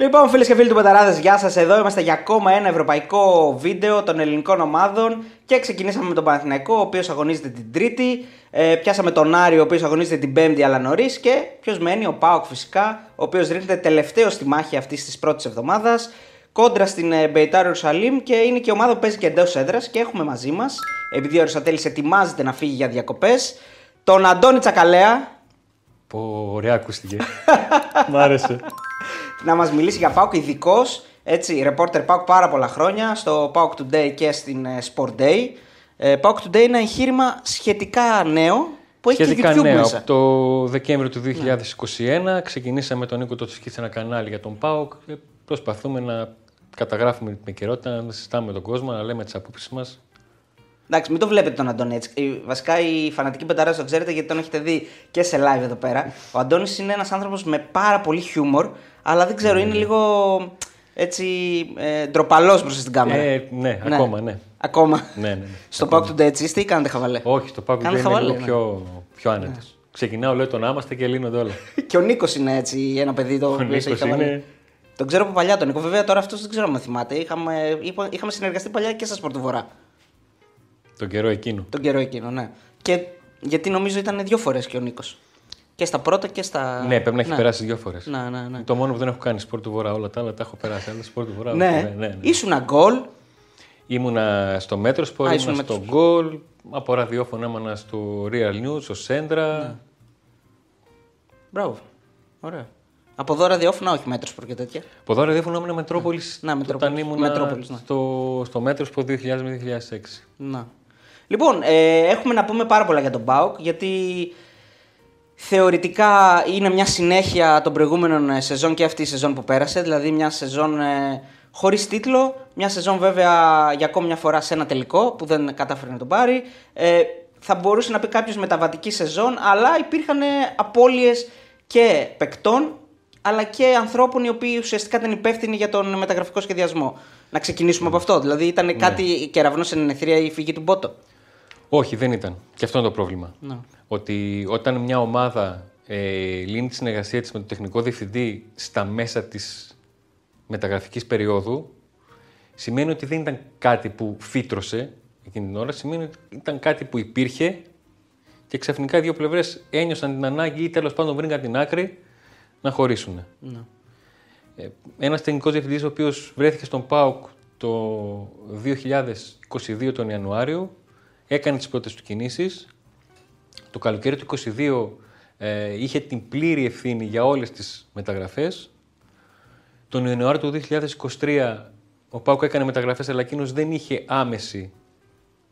Λοιπόν, φίλες και φίλοι του Betarades, γεια σας. Εδώ είμαστε για ακόμα ένα ευρωπαϊκό βίντεο των ελληνικών ομάδων. Και ξεκινήσαμε με τον Παναθηναϊκό, ο οποίος αγωνίζεται την Τρίτη. Ε, πιάσαμε τον Άρη, ο οποίος αγωνίζεται την Πέμπτη, αλλά νωρίς. Και ποιος μένει, ο ΠΑΟΚ φυσικά, ο οποίος ρίχνεται τελευταίο στη μάχη αυτής της πρώτης εβδομάδας. Κόντρα στην ε, Μπεϊτάρ Ιερουσαλήμ και είναι και η ομάδα που παίζει και εντός έδρας. Και έχουμε μαζί μας, επειδή ο Αριστοτέλης ετοιμάζεται να φύγει για διακοπές, τον Αντώνη Τσακαλέα. Πω, ωραία ακούστηκε. Μ' άρεσε. Να μας μιλήσει για Πάοκ, ειδικός έτσι, reporter Πάοκ πάρα πολλά χρόνια στο Πάοκ Today και στην ε, Sport Day. Ε, Πάοκ Today είναι ένα εγχείρημα σχετικά νέο που έχει σχετικά και YouTube νέο. μέσα. Από το Δεκέμβριο του 2021 ξεκινήσαμε τον Νίκο Τοτσική σε ένα κανάλι για τον ΠΑΟΚ και προσπαθούμε να καταγράφουμε την επικαιρότητα, να συζητάμε με τον κόσμο, να λέμε τις απόψεις μας. Εντάξει, μην το βλέπετε τον Αντώνη έτσι. Ε, Βασικά οι φανατικοί πενταράδε το ξέρετε γιατί τον έχετε δει και σε live εδώ πέρα. Ο Αντώνης είναι ένας άνθρωπος με πάρα πολύ χιούμορ, αλλά δεν ξέρω, είναι λίγο έτσι ε, ντροπαλός μπροστά στην κάμερα. Ε, ναι, ακόμα, ναι. Ακόμα. ναι, ναι, ναι. Στο Ακόμα. Pack Today έτσι τι κάνετε χαβαλέ; Όχι, το ΠΑΟΚ Κάνετε είναι χαβαλέ, λίγο ναι. πιο, πιο άνετο. Ξεκινάω, λέω τον άμαστε και λύνονται όλα. και ο Νίκος είναι έτσι ένα παιδί το Ο οποίο έχει Νίκος χαβαλέ. είναι- Τον ξέρω από παλιά τον Νίκο. Βέβαια τώρα αυτός δεν ξέρω αν με θυμάται. Είχαμε, είπα- είχαμε συνεργαστεί παλιά και στα Σπορτουβορά. τον καιρό εκείνο. Τον καιρό εκείνο, ναι. Και γιατί νομίζω ήταν δύο φορές και ο Νίκος. Και στα πρώτα και στα. Ναι, πρέπει να έχει περάσει δύο φορές. Ναι, ναι, ναι. Το μόνο που δεν έχω κάνει σπορ του Βορρά, όλα τα άλλα τα έχω περάσει. Αλλά σπορ του Βορρά. Ναι, ναι, ναι, ναι. ήσουν γκολ. Ήμουνα στο Metrosport, Α, ήμουνα ήσουν στο Μέτρος Γκολ. Από ραδιόφωνο ήμουνα στο Real News, στο Σέντρα. Ναι. Μπράβο. Ωραία. Από εδώ ραδιόφωνα, όχι μέτρος και τέτοια. Από εδώ ραδιόφωνο ήμουνα Μετρόπολη. Ναι, Μετρόπολης. Όταν ήμουνα Μετρόπολης, ναι. στο, στο Metrosport 2000 με 2006. Να. Λοιπόν, ε, έχουμε να πούμε πάρα πολλά για τον Μπάουκ γιατί θεωρητικά είναι μια συνέχεια των προηγούμενων ε, σεζόν και αυτή η σεζόν που πέρασε. Δηλαδή μια σεζόν ε, χωρίς τίτλο, μια σεζόν βέβαια για ακόμη μια φορά σε ένα τελικό που δεν κατάφερε να τον πάρει. Ε, θα μπορούσε να πει κάποιος μεταβατική σεζόν, αλλά υπήρχαν απώλειες και παικτών αλλά και ανθρώπων οι οποίοι ουσιαστικά ήταν υπεύθυνοι για τον μεταγραφικό σχεδιασμό. Να ξεκινήσουμε από αυτό. Δηλαδή ήταν κάτι κεραυνός σε ενεθρία η φυγή του Μπότο. Όχι, δεν ήταν. Και αυτό είναι το πρόβλημα. Ναι. Ότι όταν μια ομάδα ε, λύνει τη συνεργασία της με τον τεχνικό διευθυντή στα μέσα της μεταγραφικής περίοδου, σημαίνει ότι δεν ήταν κάτι που φύτρωσε εκείνη την ώρα, σημαίνει ότι ήταν κάτι που υπήρχε και ξαφνικά οι δύο πλευρές ένιωσαν την ανάγκη ή τέλος πάντων βρήκαν την άκρη να χωρίσουν. Ναι. Ε, ένας τεχνικός διευθυντής ο οποίος βρέθηκε στον ΠΑΟΚ το 2022 τον Ιανουάριο, έκανε τις πρώτες του κινήσεις. Το καλοκαίρι του 2022 ε, είχε την πλήρη ευθύνη για όλες τις μεταγραφές. Τον Ιανουάριο του 2023 ο ΠΑΟΚ έκανε μεταγραφές, αλλά εκείνος δεν είχε άμεση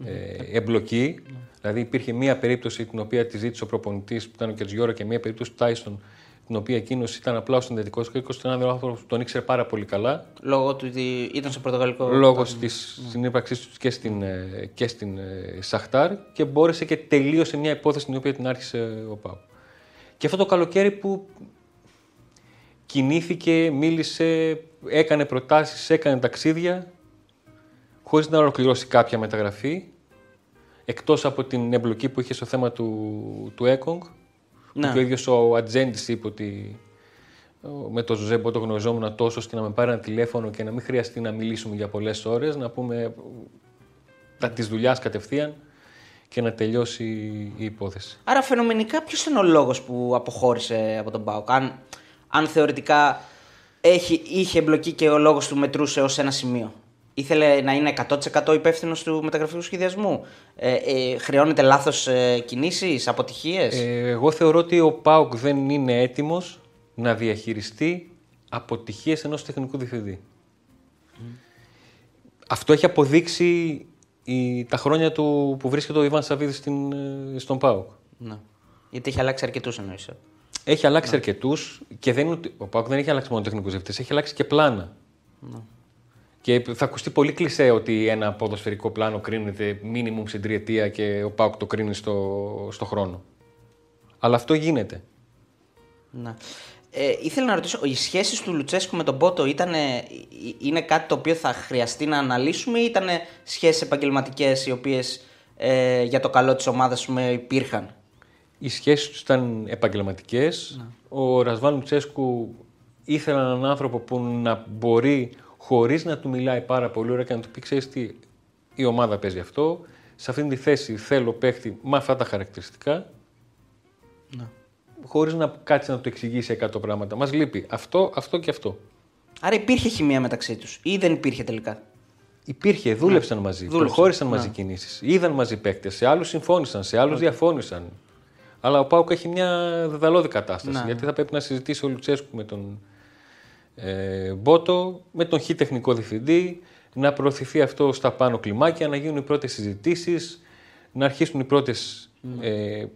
ε, εμπλοκή. Δηλαδή υπήρχε μία περίπτωση την οποία τη ζήτησε ο προπονητής που ήταν ο Κερτζιόρο και μία περίπτωση του Τάισον την οποία εκείνος ήταν απλά ο συνδετικός κρίκος. Ήταν ένας άνθρωπος που τον ήξερε πάρα πολύ καλά. Λόγω του ότι ήταν στο πορτογαλικό. Λόγω της συνύπαρξή του και στην, ε, και στην ε, Σαχτάρ και μπόρεσε και τελείωσε μια υπόθεση την οποία την άρχισε ο Πάου. Και αυτό το καλοκαίρι που κινήθηκε, μίλησε, έκανε προτάσεις, έκανε ταξίδια χωρίς να ολοκληρώσει κάποια μεταγραφή εκτός από την εμπλοκή που είχε στο θέμα του, του ΕΚΟΝΓ Ναι. και ο ίδιος ο Ατζέντης είπε ότι ε, με τον Ζωζέμπο το γνωριζόμουν τόσο ώστε να με πάρει ένα τηλέφωνο και να μην χρειαστεί να μιλήσουμε για πολλές ώρες, να πούμε τα της δουλειάς κατευθείαν και να τελειώσει η υπόθεση. Άρα φαινομενικά ποιος είναι ο λόγος που αποχώρησε από τον Μπάουκ. Αν, αν θεωρητικά έχει, είχε εμπλοκή και ο λόγος του μετρούσε ως ένα σημείο. Ήθελε να είναι 100% υπεύθυνος του μεταγραφικού σχεδιασμού. Ε, ε, χρεώνεται λάθος ε, κινήσεις, αποτυχίες; Ε, εγώ θεωρώ ότι ο ΠΑΟΚ δεν είναι έτοιμος να διαχειριστεί αποτυχίες ενός τεχνικού διευθυντή. Αυτό έχει αποδείξει η, τα χρόνια του που βρίσκεται ο Ιβάν Σαββίδης στην, ε, στον ΠΑΟΚ. Ναι. Γιατί έχει αλλάξει αρκετούς εννοείς. Έχει αλλάξει αρκετούς και δεν είναι ότι, ο ΠΑΟΚ δεν έχει αλλάξει μόνο τεχνικούς διευθυντές, έχει αλλάξει και πλάνα. Και θα ακουστεί πολύ κλεισέ ότι ένα ποδοσφαιρικό πλάνο κρίνεται μίνιμουμ στην τριετία και ο ΠΑΟΚ το κρίνει στο, στο χρόνο. Αλλά αυτό γίνεται. Ναι. Ε, ήθελα να ρωτήσω, οι σχέσεις του Λουτσέσκου με τον Πότο ήταν, είναι κάτι το οποίο θα χρειαστεί να αναλύσουμε ή ήταν σχέσεις επαγγελματικές οι οποίες ε, για το καλό της ομάδας υπήρχαν; Οι σχέσεις τους ήταν επαγγελματικές. Ο Ρασβάν Λουτσέσκου ήθελαν έναν άνθρωπο που να μπορεί χωρίς να του μιλάει πάρα πολύ ωραία και να του πει ξέρεις τι, η ομάδα παίζει αυτό, σε αυτήν τη θέση θέλω παίχτη με αυτά τα χαρακτηριστικά, Ναι. χωρίς να κάτσει να του εξηγήσει 100 πράγματα. Μας λείπει αυτό, αυτό και αυτό. Άρα υπήρχε χημεία μεταξύ τους ή δεν υπήρχε τελικά; Υπήρχε, δούλεψαν μαζί, Ναι. δούλεψαν, προχώρησαν ναι. μαζί κινήσεις. Είδαν μαζί παίκτες. Σε άλλους συμφώνησαν, σε άλλους διαφώνησαν. Αλλά ο Πάουκ έχει μια δεδαλώδη κατάσταση. Ναι. Γιατί θα πρέπει να συζητήσει ο Λουτσέσκου με τον ε, Μπότο, με τον Χ τεχνικό διευθυντή, να προωθηθεί αυτό στα πάνω κλιμάκια, να γίνουν οι πρώτες συζητήσεις, να αρχίσουν οι πρώτες, Ναι. ε,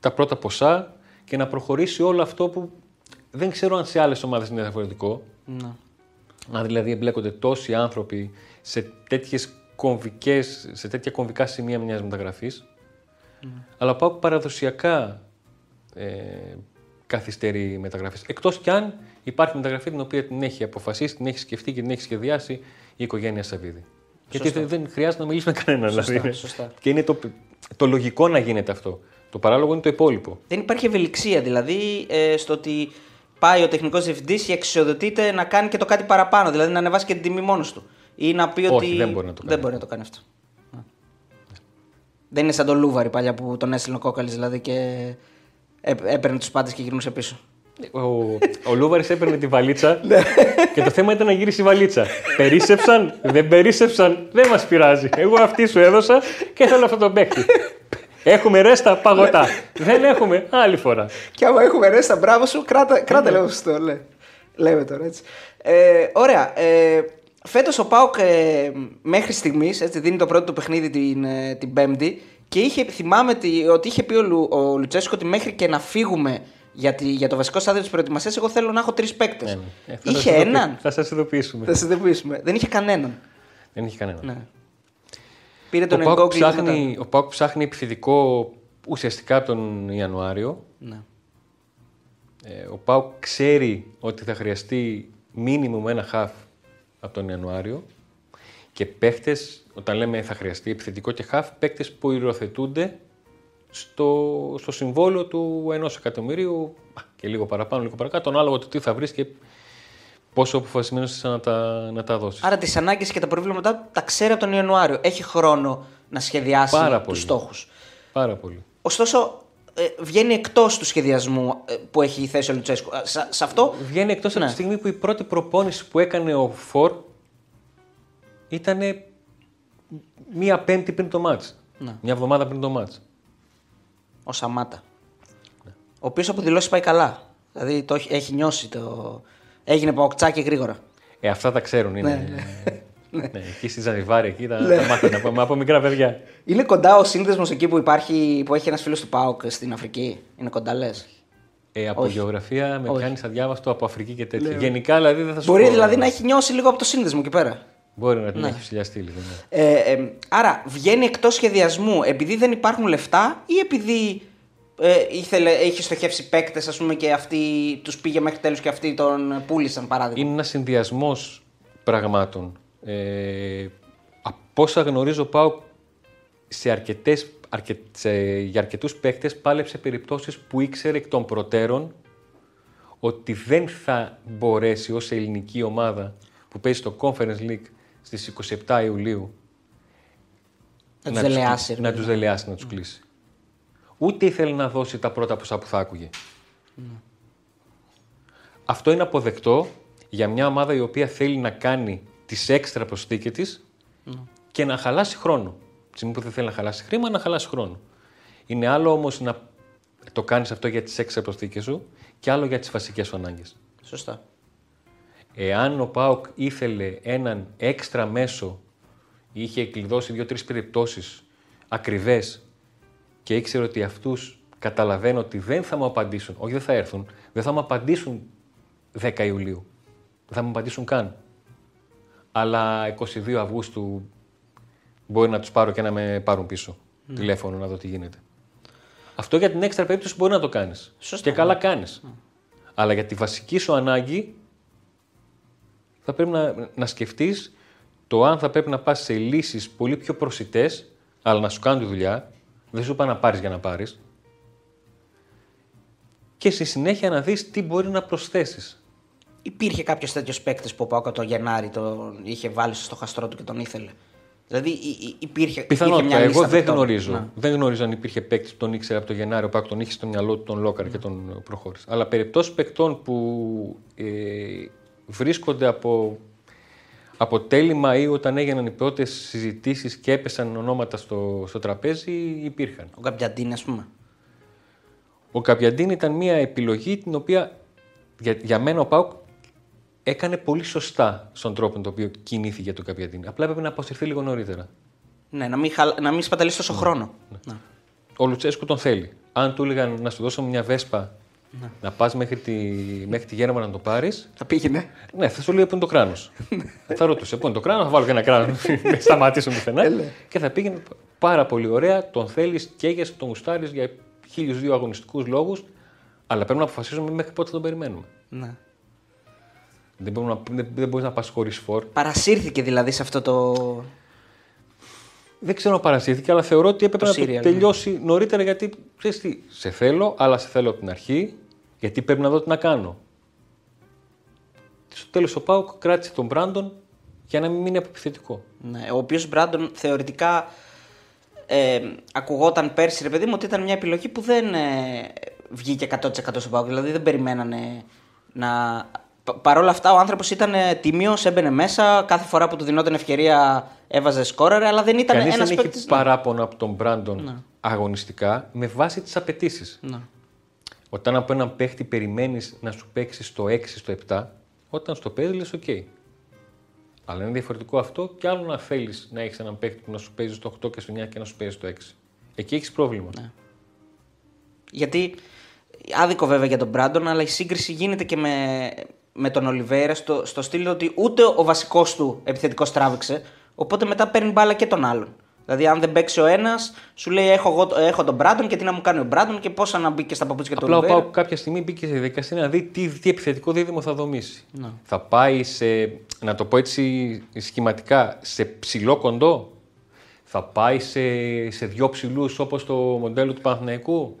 τα πρώτα ποσά και να προχωρήσει όλο αυτό που δεν ξέρω αν σε άλλες ομάδες είναι διαφορετικό. Ναι. Αν δηλαδή εμπλέκονται τόσοι άνθρωποι σε, τέτοιες κομβικές, σε τέτοια κομβικά σημεία μιας μεταγραφής. Αλλά πάω παραδοσιακά ε, καθυστερεί μεταγραφή. Εκτός κι αν υπάρχει μεταγραφή την οποία την έχει αποφασίσει, την έχει σκεφτεί και την έχει σχεδιάσει η οικογένεια Σαββίδη. Γιατί Σωστά. δεν χρειάζεται να μιλήσει με κανέναν. Σωστά, δηλαδή. σωστά. Και είναι το, το λογικό να γίνεται αυτό. Το παράλογο είναι το υπόλοιπο. Δεν υπάρχει ευελιξία δηλαδή ε, στο ότι πάει ο τεχνικός διευθυντής και εξισοδοτείται να κάνει και το κάτι παραπάνω. Δηλαδή να ανεβάσει και την τιμή μόνος του. Ή να πει Όχι, ότι. δεν μπορεί να το κάνει. Δεν μπορεί να το κάνει αυτό. Ναι. Δεν είναι σαν τον Λούβαρη παλιά που τον έστειλε ο Κόκαλης δηλαδή και έ- έπαιρνε τους πάντες και γυρνούσε πίσω. Ο, ο Λούβαρης έπαιρνε τη βαλίτσα Ναι. και το θέμα ήταν να γυρίσει η βαλίτσα. Περίσεψαν, δεν περίσεψαν, δεν μας πειράζει. Εγώ αυτή σου έδωσα και θέλω αυτό το παίκτη. Έχουμε ρέστα παγωτά. δεν έχουμε, άλλη φορά. Και άμα έχουμε ρε στα μπράβο σου, κράτα, κράτα λίγο σωστό. Λέ. Λέμε τώρα έτσι. Ε, ωραία. Ε, Φέτος ο Πάουκ ε, μέχρι στιγμής δίνει το πρώτο του παιχνίδι την, ε, την Πέμπτη και είχε, θυμάμαι τι- ότι είχε πει ο, Λου, ο Λουτσέσκο ότι μέχρι και να φύγουμε για, τη, για το βασικό στάδιο της προετοιμασίας, εγώ θέλω να έχω τρεις παίκτες. Ναι, ναι. Ε, θα είχε σας ειδοποιη- έναν. Θα σας ειδοποιήσουμε. Θα συνειδητοποιήσουμε. Δεν είχε κανέναν. Δεν είχε κανένα. Ναι. Πήρε Ο τον Πάουκ Εγκόγκ ψάχνει, ο Πάουκ ψάχνει επιθετικό ουσιαστικά από τον Ιανουάριο. Ναι. Ε, ο Πάουκ ξέρει ότι θα χρειαστεί μίνιμουμ ένα χαφ από τον Ιανουάριο και παίχτες, όταν λέμε θα χρειαστεί επιθετικό και χαφ, παίχτε που υιοθετούνται στο, στο συμβόλαιο του ενός εκατομμυρίου α, και λίγο παραπάνω, λίγο παρακάτω, ανάλογα το τι θα βρεις και πόσο αποφασισμένος είσαι να τα, να τα δώσεις. Άρα τις ανάγκες και τα προβλήματα τα ξέρει από τον Ιανουάριο. Έχει χρόνο να σχεδιάσει Πάρα τους πολύ. στόχους. Πάρα πολύ. Ωστόσο, ε, βγαίνει εκτός του σχεδιασμού ε, που έχει θέσει ο Λουτσέσκου. Ε, Σε, σε αυτό. Βγαίνει εκτός από Ναι. τη στιγμή που η πρώτη προπόνηση που έκανε ο Φορ ήταν μία πέμπτη πριν το μάτς. Ναι. Μια εβδομάδα πριν το μάτς. Ο Σαμάτα. Ο οποίος από δηλώσεις πάει καλά. Δηλαδή το έχει, έχει νιώσει το. Έγινε παοκτσάκι γρήγορα. Ε, αυτά τα ξέρουν. Είναι... Ναι, ναι, εκεί στη Ζανιβάρη, εκεί τα, τα μάθανε από, από μικρά παιδιά. Είναι κοντά ο σύνδεσμος εκεί που υπάρχει, που έχει ένας φίλος του Πάοκ στην Αφρική; Είναι κοντά, λες; Ε, από Όχι. γεωγραφία με Όχι. κάνει αδιάβαστο από Αφρική και τέτοια. Γενικά δηλαδή δεν θα σου Μπορεί πω, δηλαδή να έχει νιώσει λίγο από το σύνδεσμο εκεί πέρα. Μπορεί να την Ναι. έχει ψηλιαστεί λίγο. Ναι. Ε, ε, άρα βγαίνει εκτός σχεδιασμού επειδή δεν υπάρχουν λεφτά ή επειδή ε, ήθελε, έχει στοχεύσει παίκτες, ας πούμε, και αυτοί τους πήγε μέχρι τέλου και αυτοί τον πούλησαν παράδειγμα. Είναι ένας συνδυασμός πραγμάτων. Ε, από όσα γνωρίζω, πάω σε αρκετές, αρκε, σε, για αρκετούς παίκτες πάλεψε περιπτώσεις που ήξερε εκ των προτέρων ότι δεν θα μπορέσει ως ελληνική ομάδα που παίζει στο Conference League στις 27 Ιουλίου Να τους δελεάσει. ρε να παιδί. τους δελεάσει, να τους κλείσει. Ούτε ήθελε να δώσει τα πρώτα ποσά που θα άκουγε. Αυτό είναι αποδεκτό για μια ομάδα η οποία θέλει να κάνει τις έξτρα προσθήκες της και να χαλάσει χρόνο. Τη στιγμή που δεν θέλει να χαλάσει χρήμα, να χαλάσει χρόνο. Είναι άλλο όμως να το κάνεις αυτό για τις έξτρα προσθήκες σου και άλλο για τις βασικές σου ανάγκες. Σωστά. Εάν ο ΠΑΟΚ ήθελε έναν έξτρα μέσο ή είχε κλειδώσει δύο-τρεις περιπτώσεις ακριβές και ήξερε ότι αυτούς καταλαβαίνω ότι δεν θα μου απαντήσουν, όχι δεν θα έρθουν, δεν θα μου απαντήσουν 10 Ιουλίου. Δεν θα μου απαντήσουν καν. Αλλά 22 Αυγούστου μπορεί να τους πάρω και να με πάρουν πίσω. Τηλέφωνο να δω τι γίνεται. Αυτό για την έξτρα περίπτωση μπορεί να το κάνεις. Σωστά, Και καλά κάνεις. Αλλά για τη βασική σου ανάγκη θα πρέπει να, να σκεφτείς το αν θα πρέπει να πας σε λύσεις πολύ πιο προσιτές, αλλά να σου κάνουν τη δουλειά. Δεν σου είπα να πάρεις για να πάρεις. Και στη συνέχεια να δεις τι μπορεί να προσθέσεις. υπήρχε κάποιος τέτοιος παίκτης που ο Πάουκ το Γενάρη τον είχε βάλει στο χαστρό του και τον ήθελε; Δηλαδή υ- υ- υπήρχε, Πιθανότατα. υπήρχε μια λίστα Εγώ δεν παικτών. γνωρίζω. Ναι. Δεν γνωρίζω αν υπήρχε παίκτης που τον ήξερε από το Γενάρη, ο Πάκ τον είχε στο μυαλό του, τον Λόκαρ και τον προχώρησε. Αλλά περιπτώσεις παικτών που ε, βρίσκονται από, από τέλη Μαΐου όταν έγιναν οι πρώτες συζητήσεις και έπεσαν ονόματα στο, στο τραπέζι, υπήρχαν. Ο Καπιαντίνη, ας πούμε. Ο Καπιαντίν ήταν μια επιλογή την οποία για, για μένα ο Πάουκ έκανε πολύ σωστά στον τρόπο με τον οποίο κινήθηκε για τον Καπιαντίν. Απλά έπρεπε να αποσυρθεί λίγο νωρίτερα. Ναι, να μην, χαλ... να μην σπαταλήσει τόσο χρόνο. Ναι. Ο Λουτσέσκου τον θέλει. Αν του έλεγαν να σου δώσω μια βέσπα να πας μέχρι τη, μέχρι τη γέρμα να το πάρεις, Θα πήγαινε. ναι, θα σου λέει πού είναι το κράνος. θα ρωτούσε πού είναι το κράνος, θα βάλω και ένα κράνο. Δεν σταματήσω πουθενά. και θα πήγαινε πάρα πολύ ωραία. Τον θέλεις, καίγεσαι, τον γουστάρεις για χίλιους δύο αγωνιστικούς λόγους. Αλλά πρέπει να αποφασίσουμε μέχρι πότε θα τον περιμένουμε. Ναι. Δεν, μπορούμε να, δεν, δεν μπορείς να πας χωρίς φόρ. Παρασύρθηκε δηλαδή σε αυτό το. Δεν ξέρω αν παρασύρθηκε, αλλά θεωρώ ότι έπρεπε Το να το serial, ναι. τελειώσει νωρίτερα γιατί ξέρεις τι, σε θέλω, αλλά σε θέλω από την αρχή, γιατί πρέπει να δω τι να κάνω. Στο τέλος ο Πάουκ κράτησε τον Μπράντον για να μην μείνει αποπιθετικό. Ναι, ο οποίος Μπράντον θεωρητικά ε, ακουγόταν πέρσι, ρε παιδί μου, ότι ήταν μια επιλογή που δεν ε, βγήκε 100% στον Πάουκ. Δηλαδή δεν περιμένανε να. Πα- Παρ' όλα αυτά, ο άνθρωπος ήταν τιμίο, έμπαινε μέσα. Κάθε φορά που του δινόταν ευκαιρία έβαζε σκόραρε, αλλά δεν ήταν Κανείς ένας δεν παίκτης. έχει παράπονο από τον Μπράντον αγωνιστικά με βάση τις απαιτήσεις. Ναι. Όταν από έναν παίχτη περιμένεις να σου παίξει στο 6, στο 7, όταν στο παίζει λες: OK. Αλλά είναι διαφορετικό αυτό και άλλο να θέλεις να έχεις έναν παίχτη που να σου παίζει στο 8 και στο 9 και να σου παίζει στο 6. Εκεί έχεις πρόβλημα. Ναι. Γιατί άδικο βέβαια για τον Μπράντον, αλλά η σύγκριση γίνεται και με, με τον Ολιβέρα στο, στο στήλο ότι ούτε ο βασικός του επιθετικός τράβηξε, οπότε μετά παίρνει μπάλα και τον άλλον. Δηλαδή, αν δεν παίξει ο ένας, σου λέει: έχω, εγώ, έχω τον Μπράντον και τι να μου κάνει ο Μπράντον και πώς να μπει και στα παπούτσια του Απλά ο Ολιβέρα. Πάουκ κάποια στιγμή μπήκε στη διαδικασία να δει τι, τι επιθετικό δίδυμο θα δομήσει. Ναι. Θα πάει σε, να το πω έτσι σχηματικά, σε ψηλό κοντό; Θα πάει σε, σε δυο ψηλούς όπως το μοντέλο του Παναθηναϊκού;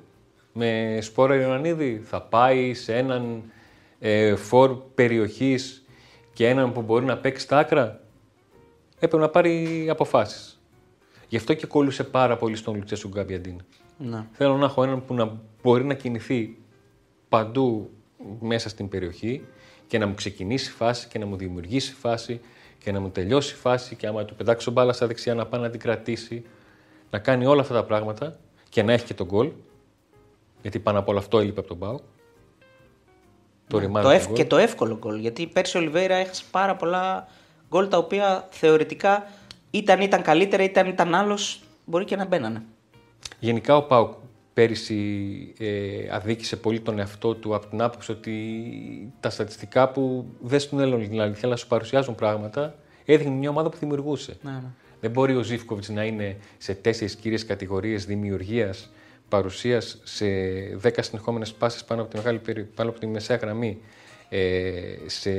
Με σπόρα Ιωαννίδη; Θα πάει σε έναν ε, φορ περιοχής και έναν που μπορεί να παίξει τα άκρα; Έπρεπε να πάρει αποφάσεις. Γι' αυτό και κόλλησε πάρα πολύ στον Λουτσέσου Γκαμπιαντίν. Ναι. Θέλω να έχω έναν που να μπορεί να κινηθεί παντού μέσα στην περιοχή και να μου ξεκινήσει φάση και να μου δημιουργήσει φάση και να μου τελειώσει φάση και άμα του πετάξω μπάλας στα δεξιά να πάει να την κρατήσει, να κάνει όλα αυτά τα πράγματα και να έχει και τον γκολ. Γιατί πάνω από όλο αυτό έλειπε από τον Πάο. Το ρημάδι Ναι, Το του ευ- γκολ. και το εύκολο γκολ. Γιατί πέρσι ο Ολιβέρα έχασε πάρα πολλά γκολ τα οποία θεωρητικά ήταν, ήταν καλύτερα, ήταν, ήταν άλλος, μπορεί και να μπαίνανε. Γενικά ο Πάουκ πέρυσι ε, αδίκησε πολύ τον εαυτό του από την άποψη ότι τα στατιστικά που δεν στον έλεγαν την αλήθεια, αλλά σου παρουσιάζουν πράγματα, έδειχνε μια ομάδα που δημιουργούσε. Ναι, ναι. Δεν μπορεί ο Ζήφκοβιτς να είναι σε τέσσερις κύριες κατηγορίες δημιουργίας, παρουσίας σε δέκα συνεχόμενες πάσει πάνω, από τη μεγάλη περι- πάνω από τη μεσαία γραμμή, ε, σε,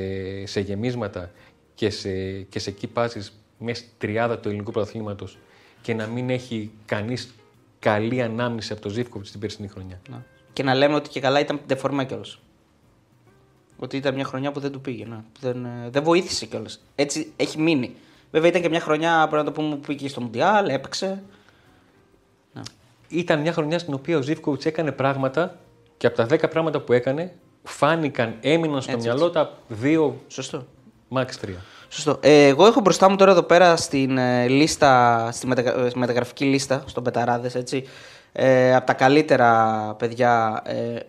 σε γεμίσματα και σε, και σε key passes μέσα στη τριάδα του ελληνικού πρωταθλήματος και να μην έχει κανείς καλή ανάμνηση από τον Ζήφκοβιτς την περσινή χρονιά. Ναι. Και να λέμε ότι και καλά ήταν δεφορμά κιόλας. Ότι ήταν μια χρονιά που δεν του πήγε. Ναι. Που Δεν, ε, δεν βοήθησε κιόλας. Έτσι έχει μείνει. Βέβαια ήταν και μια χρονιά, πρέπει να το πούμε, που πήγε στο Μουντιάλ, έπαιξε. Ήταν μια χρονιά στην οποία ο Ζήφκοβιτς έκανε πράγματα και από τα 10 πράγματα που έκανε φάνηκαν, έμειναν στο Έτσι, μυαλό τα δύο Σωστό. max 3. Σωστό. Ε, εγώ έχω μπροστά μου τώρα εδώ πέρα στην ε, λίστα, στη μεταγρα- ε, μεταγραφική λίστα, στον Πεταράδες, έτσι, ε, από τα καλύτερα παιδιά ε,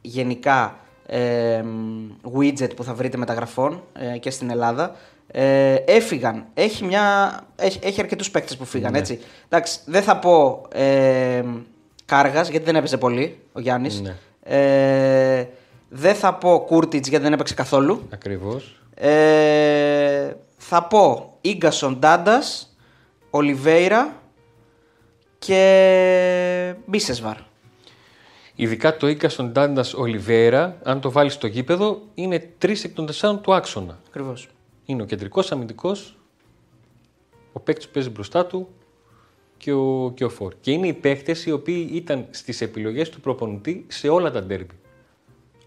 γενικά ε, μ, widget που θα βρείτε μεταγραφών ε, και στην Ελλάδα. Ε, έφυγαν. Έχει, μια, έχει, έχει αρκετούς παίκτες που φύγαν, έτσι. Εντάξει, δεν θα πω ε, Κάργας, γιατί δεν έπαιζε πολύ ο Γιάννης. Ναι. Ε, δεν θα πω Κούρτιτς, γιατί δεν έπαιξε καθόλου. Ακριβώς. Ε, θα πω Ίγκασον Ντάντας, Ολιβέηρα και Μπίσεσβαρ. Ειδικά το Ίγκασον Ντάντας Ολιβέρα, αν το βάλεις στο γήπεδο, είναι τρεις εκ των τεσσάρων του άξονα. Ακριβώς. Είναι ο κεντρικός αμυντικός, ο παίκτης που παίζει μπροστά του και ο, και ο Φορ. Και είναι οι παίκτες οι οποίοι ήταν στις επιλογές του προπονητή σε όλα τα ντέρμπι.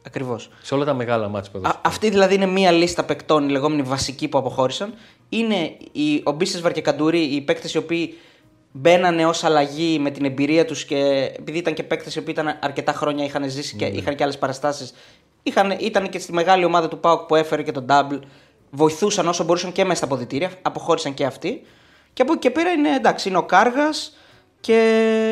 Ακριβώς. Σε όλα τα μεγάλα μάτια που έδωσε. Αυτή δηλαδή είναι μία λίστα παικτών, οι λεγόμενοι βασικοί που αποχώρησαν. Είναι οι, ο Μπίσε Βαρκεκαντούρη, οι παίκτες οι οποίοι μπαίνανε ως αλλαγή με την εμπειρία τους και επειδή ήταν και παίκτες οι οποίοι ήταν αρκετά χρόνια, είχαν ζήσει και είχαν και άλλες παραστάσεις. Ήταν και στη μεγάλη ομάδα του Πάουκ που έφερε και τον Double. Βοηθούσαν όσο μπορούσαν και μέσα στα αποδητήρια. Αποχώρησαν και αυτοί. Και από εκεί και πέρα είναι, εντάξει, είναι ο Κάργας και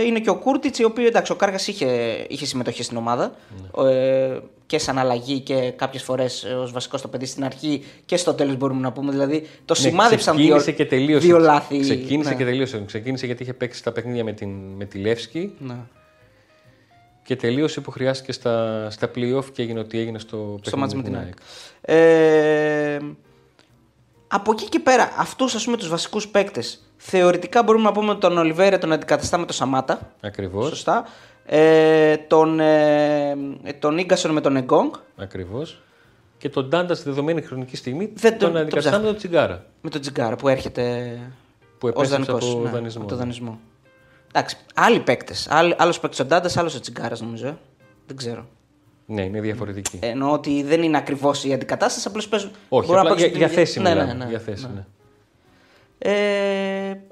είναι και ο Κούρτιτς, ο οποίο εντάξει, ο Κάργας είχε, είχε συμμετοχή στην ομάδα Ναι. ε, και σαν αλλαγή και κάποιες φορές ως βασικός στο παιδί στην αρχή και στο τέλος μπορούμε να πούμε. Δηλαδή το Ναι, σημάδεψαν δύο, ξεκίνησε και τελείωσε. δύο λάθη. Ξεκίνησε ναι. και τελείωσε. Ξεκίνησε γιατί είχε παίξει τα παιχνίδια με, την, με τη Λεύσκη Ναι. και τελείωσε που χρειάστηκε στα, στα play-off και έγινε ό,τι έγινε στο, στο παιχνίδι μάτς με την ΑΕΚ. ΑΕΚ. Ε, από εκεί και πέρα, αυτούς ας πούμε τους βασικούς παίκτες, θεωρητικά μπορούμε να πούμε ότι τον Ολιβέρε τον αντικαταστά με τον Σαμάτα. Ακριβώς, Σωστά. Ε, τον, ε, τον Ίγκασον με τον Εγκόγκ. ακριβώς. Και τον Ντάντα στη δεδομένη χρονική στιγμή Δεν τον- τον τον αντικαταστά με ψάχνω. τον Τσιγκάρα. Με τον Τζιγκάρα που έρχεται Που ως επέστρεψε δανεικός. από Ναι, δανεισμό. από το δανεισμό. Εντάξει, άλλοι παίκτες. Άλλος παίκτης ο Ντάντας, άλλος ο Τσιγκάρας νομίζω. ε. Δεν ξέρω. Ναι, είναι διαφορετική. Εννοώ ότι δεν είναι ακριβώς η αντικατάσταση, απλώς παίζουν. Όχι, μπορούν να απλά για, παίξουν για την- θέση ναι, μιλάμε. ναι, ναι, για θέση, ναι. ναι. Ε,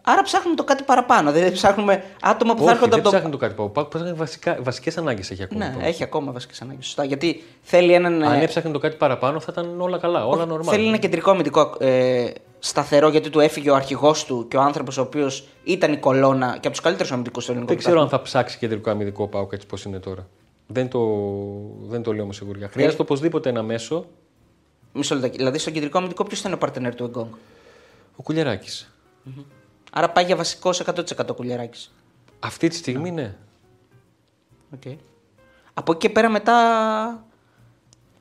άρα ψάχνουμε το κάτι παραπάνω. Δηλαδή ψάχνουμε άτομα που θα Όχι, έρχονται δεν από το. ψάχνει το κάτι που Πάουκ. Ψάχνει βασικά, βασικές ανάγκες έχει ακόμα. Ναι, ο Πάουκ. έχει ακόμα βασικές ανάγκες. Σωστά. Γιατί θέλει έναν. Αν ε, έψαχνε το κάτι παραπάνω θα ήταν όλα καλά, όλα normal. Θέλει ένα κεντρικό αμυντικό ε, σταθερό γιατί του έφυγε ο αρχηγός του και ο άνθρωπος ο οποίος ήταν η κολόνα και από τους καλύτερους αμυντικούς στο ελληνικό Δεν ξέρω αν θα ψάξει κεντρικό αμυντικό Πάουκ έτσι πώς είναι τώρα. Δεν το, δεν το λέω με σιγουριά. Χρειάζεται οπωσδήποτε ένα μέσο. Μισό λεπτό. Δηλαδή στο κεντρικό αμυντικό ποιος ήταν ο παρτενέρ του Εγκόγκ. Ο Κουλιαράκης. Άρα πάει για βασικό 100% Κουλιαράκη. Αυτή τη στιγμή ναι. Okay. Από εκεί και πέρα μετά.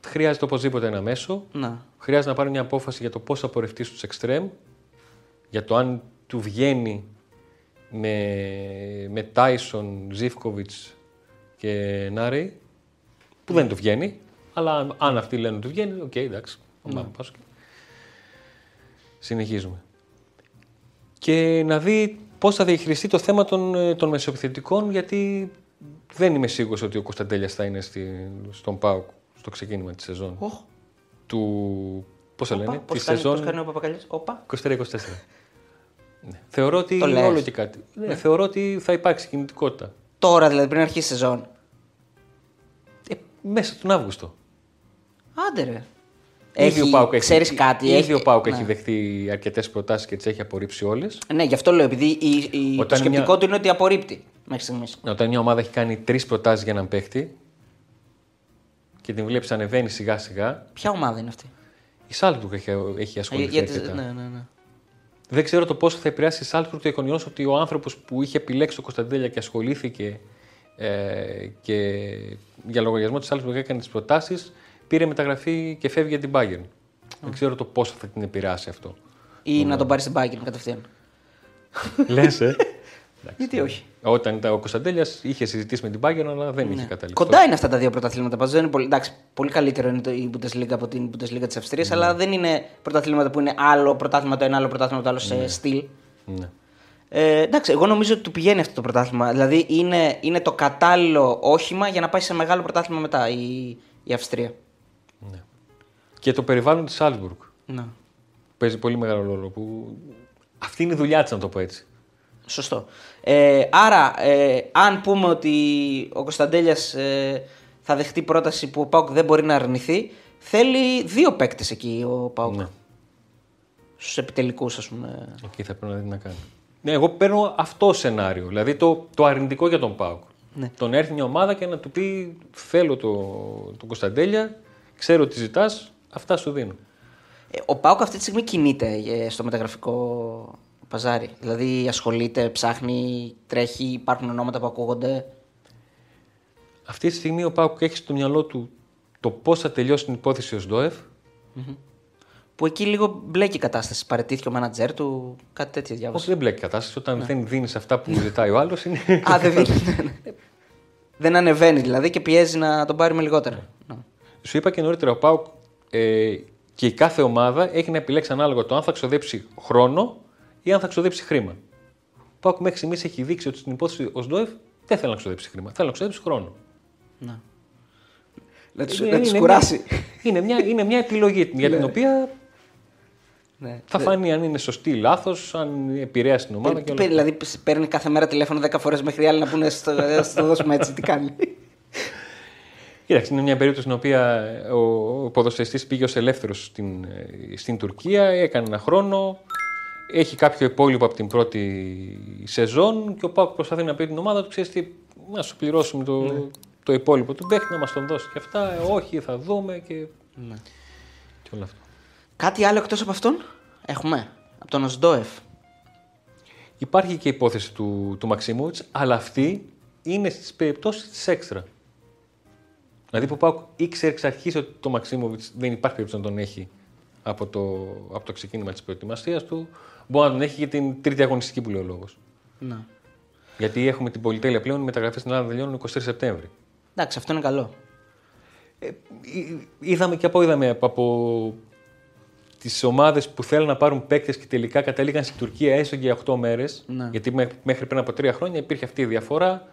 Χρειάζεται οπωσδήποτε ένα μέσο. Να. Χρειάζεται να πάρει μια απόφαση για το πώς θα πορευτείς στους εξτρέμ. Για το αν του βγαίνει με, με Τάισον, Ζίβκοβιτς και Ναρέι. Που δεν του βγαίνει. Αλλά αν- αν αυτοί λένε ότι του βγαίνει, οκ, εντάξει. Πάμε πάσο και- Συνεχίζουμε. Και να δει πώς θα διαχειριστεί το θέμα των, ε, των μεσοεπιθετικών, γιατί δεν είμαι σίγουρος ότι ο Κωνσταντέλιας θα είναι στη, στον ΠΑΟΚ στο ξεκίνημα της σεζόν. Οχ. Του. Πώς το λένε, Πώς της κάνει, πώς σεζόν κάνει ο Παπακαλιάς. Όπα. 23-24. ναι. Θεωρώ ότι Το λες. όλο και κάτι. Ναι, θεωρώ ότι θα υπάρξει κινητικότητα. Τώρα δηλαδή πριν αρχίσει η σεζόν. Ε, μέσα τον Αύγουστο. Άντε ρε. Ήδη ο Πάουκ έχει- ξέρεις κάτι. Ήδη έχει- ο Πάουκ ναι. έχει δεχτεί αρκετές προτάσεις και τις έχει απορρίψει όλες. Ναι, γι' αυτό λέω. Επειδή η, η, το Όταν σκεπτικό μια- του είναι ότι απορρίπτει μέχρι στιγμής. Όταν μια ομάδα έχει κάνει τρεις προτάσεις για έναν παίχτη και την βλέπεις ανεβαίνει σιγά σιγά, Ποια ομάδα είναι αυτή; η Σάλτμπουργκ έχει, έχει Ε, ασχοληθεί. γιατί- αρκετά. ναι, ναι, ναι. Δεν ξέρω το πόσο θα επηρεάσει η Σάλτμπουργκ το γεγονός ότι ο άνθρωπος που είχε επιλέξει τον Κωνσταντέλια και ασχολήθηκε ε, και για λογαριασμό της Σάλτμπουργκ έκανε τις προτάσεις, πήρε μεταγραφή και φεύγει για την Bayern. Δεν ξέρω το πόσο θα την επηρεάσει αυτό. Ή να τον πάρει στην Bayern κατευθείαν. Λες, ε. Γιατί όχι; Όταν ήταν ο Κωνσταντέλιας είχε συζητήσει με την Bayern, αλλά δεν είχε Ναι. καταλήξει. Κοντά είναι αυτά τα δύο πρωταθλήματα. Πάντως δεν είναι πολύ, εντάξει, πολύ καλύτερο είναι το, η Bundesliga από την Bundesliga της Αυστρίας, Ναι. αλλά δεν είναι πρωταθλήματα που είναι άλλο πρωτάθλημα το ένα, άλλο πρωτάθλημα το άλλο σε στυλ. Ναι. Ε, εντάξει, εγώ νομίζω ότι του πηγαίνει αυτό το πρωτάθλημα. Δηλαδή είναι, είναι το κατάλληλο όχημα για να πάει σε μεγάλο πρωτάθλημα μετά η, η Αυστρία. Ναι. Και το περιβάλλον της Σάλτμπουργκ Να. παίζει πολύ μεγάλο ρόλο. Που... Αυτή είναι η δουλειά της, να το πω έτσι. Σωστό. Ε, άρα, ε, αν πούμε ότι ο Κωνσταντέλιας ε, θα δεχτεί πρόταση που ο Πάουκ δεν μπορεί να αρνηθεί, θέλει δύο παίκτες εκεί ο Πάουκ. Ναι. Στους επιτελικούς, ας πούμε. Εκεί θα πρέπει να δει τι να κάνει. Ναι, εγώ παίρνω αυτό σενάριο. Δηλαδή το, το αρνητικό για τον Πάουκ. Ναι. Τον έρθει μια ομάδα και να του πει: Θέλω το, τον Κωνσταντέλια, ξέρω τι ζητάς, αυτά σου δίνω. Ε, ο Πάουκ αυτή τη στιγμή κινείται ε, στο μεταγραφικό παζάρι. Δηλαδή ασχολείται, ψάχνει, τρέχει, υπάρχουν ονόματα που ακούγονται. Αυτή τη στιγμή ο Πάουκ έχει στο μυαλό του το πώς θα τελειώσει την υπόθεση ω ΔΟΕΦ. Που εκεί λίγο μπλέκει η κατάσταση. Παρετήθηκε ο μάνατζερ του, κάτι τέτοιο Όχι, διάβασα. δεν μπλέκει η κατάσταση. Όταν δεν δίνεις αυτά που ζητάει ο άλλος, είναι. Α, δεν δίνει. ναι, ναι. δεν ανεβαίνει δηλαδή και πιέζει να τον πάρει με λιγότερα. Ναι. Σου είπα και νωρίτερα, ο Πάουκ ε, και η κάθε ομάδα έχει να επιλέξει ανάλογα το αν θα ξοδέψει χρόνο ή αν θα ξοδέψει χρήμα. Ο Πάουκ μέχρι στιγμής έχει δείξει ότι στην υπόθεση ω ΔΟΕΦ δεν θέλει να ξοδέψει χρήμα. Θέλει να ξοδέψει χρόνο. Ναι. Να του Είναι- είναι κουράσει. Μια, είναι, μια, είναι μια επιλογή για την Ναι. οποία Ναι. θα φανεί αν είναι σωστή ή λάθος, αν επηρέασε την ομάδα Ε, και όλα. παίρνει- Δηλαδή παίρνει κάθε μέρα τηλέφωνο 10 φορές μέχρι οι άλλοι να πούνε στο, ε, στο δώσουμε έτσι τι κάνει. Κοίταξε, είναι μια περίπτωση στην οποία ο, ο ποδοσφαιριστής πήγε ως ελεύθερος στην, ε, στην Τουρκία, έκανε ένα χρόνο, έχει κάποιο υπόλοιπο από την πρώτη σεζόν και ο Πάουκ προσπαθεί να πει την ομάδα του, ξέρεις τι, να σου πληρώσουμε το, το υπόλοιπο του παίχτη, να μας τον δώσει και αυτά, ε, όχι θα δούμε και, Ναι. και όλα αυτά. Κάτι άλλο εκτός από αυτόν έχουμε; Από τον Οσντόεφ. Υπάρχει και η υπόθεση του, του Μαξίμοβιτς, αλλά αυτή είναι στις περιπτώσεις της έξτρα. Δηλαδή που ο Πάουκ ήξερε εξ αρχής ότι το Μαξίμοβιτς δεν υπάρχει περίπτωση να τον έχει από το, από το ξεκίνημα της προετοιμασίας του. Μπορεί να τον έχει για την τρίτη αγωνιστική που λέει ο λόγος. Ναι. Γιατί έχουμε την πολυτέλεια πλέον, οι μεταγραφές στην Ελλάδα τελειώνουν 23 Σεπτέμβρη. Εντάξει, αυτό είναι καλό. Ε, εί- είδαμε και από είδαμε από, από τις ομάδες που θέλουν να πάρουν παίκτες και τελικά κατέληγαν στην Τουρκία έστω και για 8 μέρες. Ναι. Γιατί μέ- μέχρι πριν από 3 χρόνια υπήρχε αυτή η διαφορά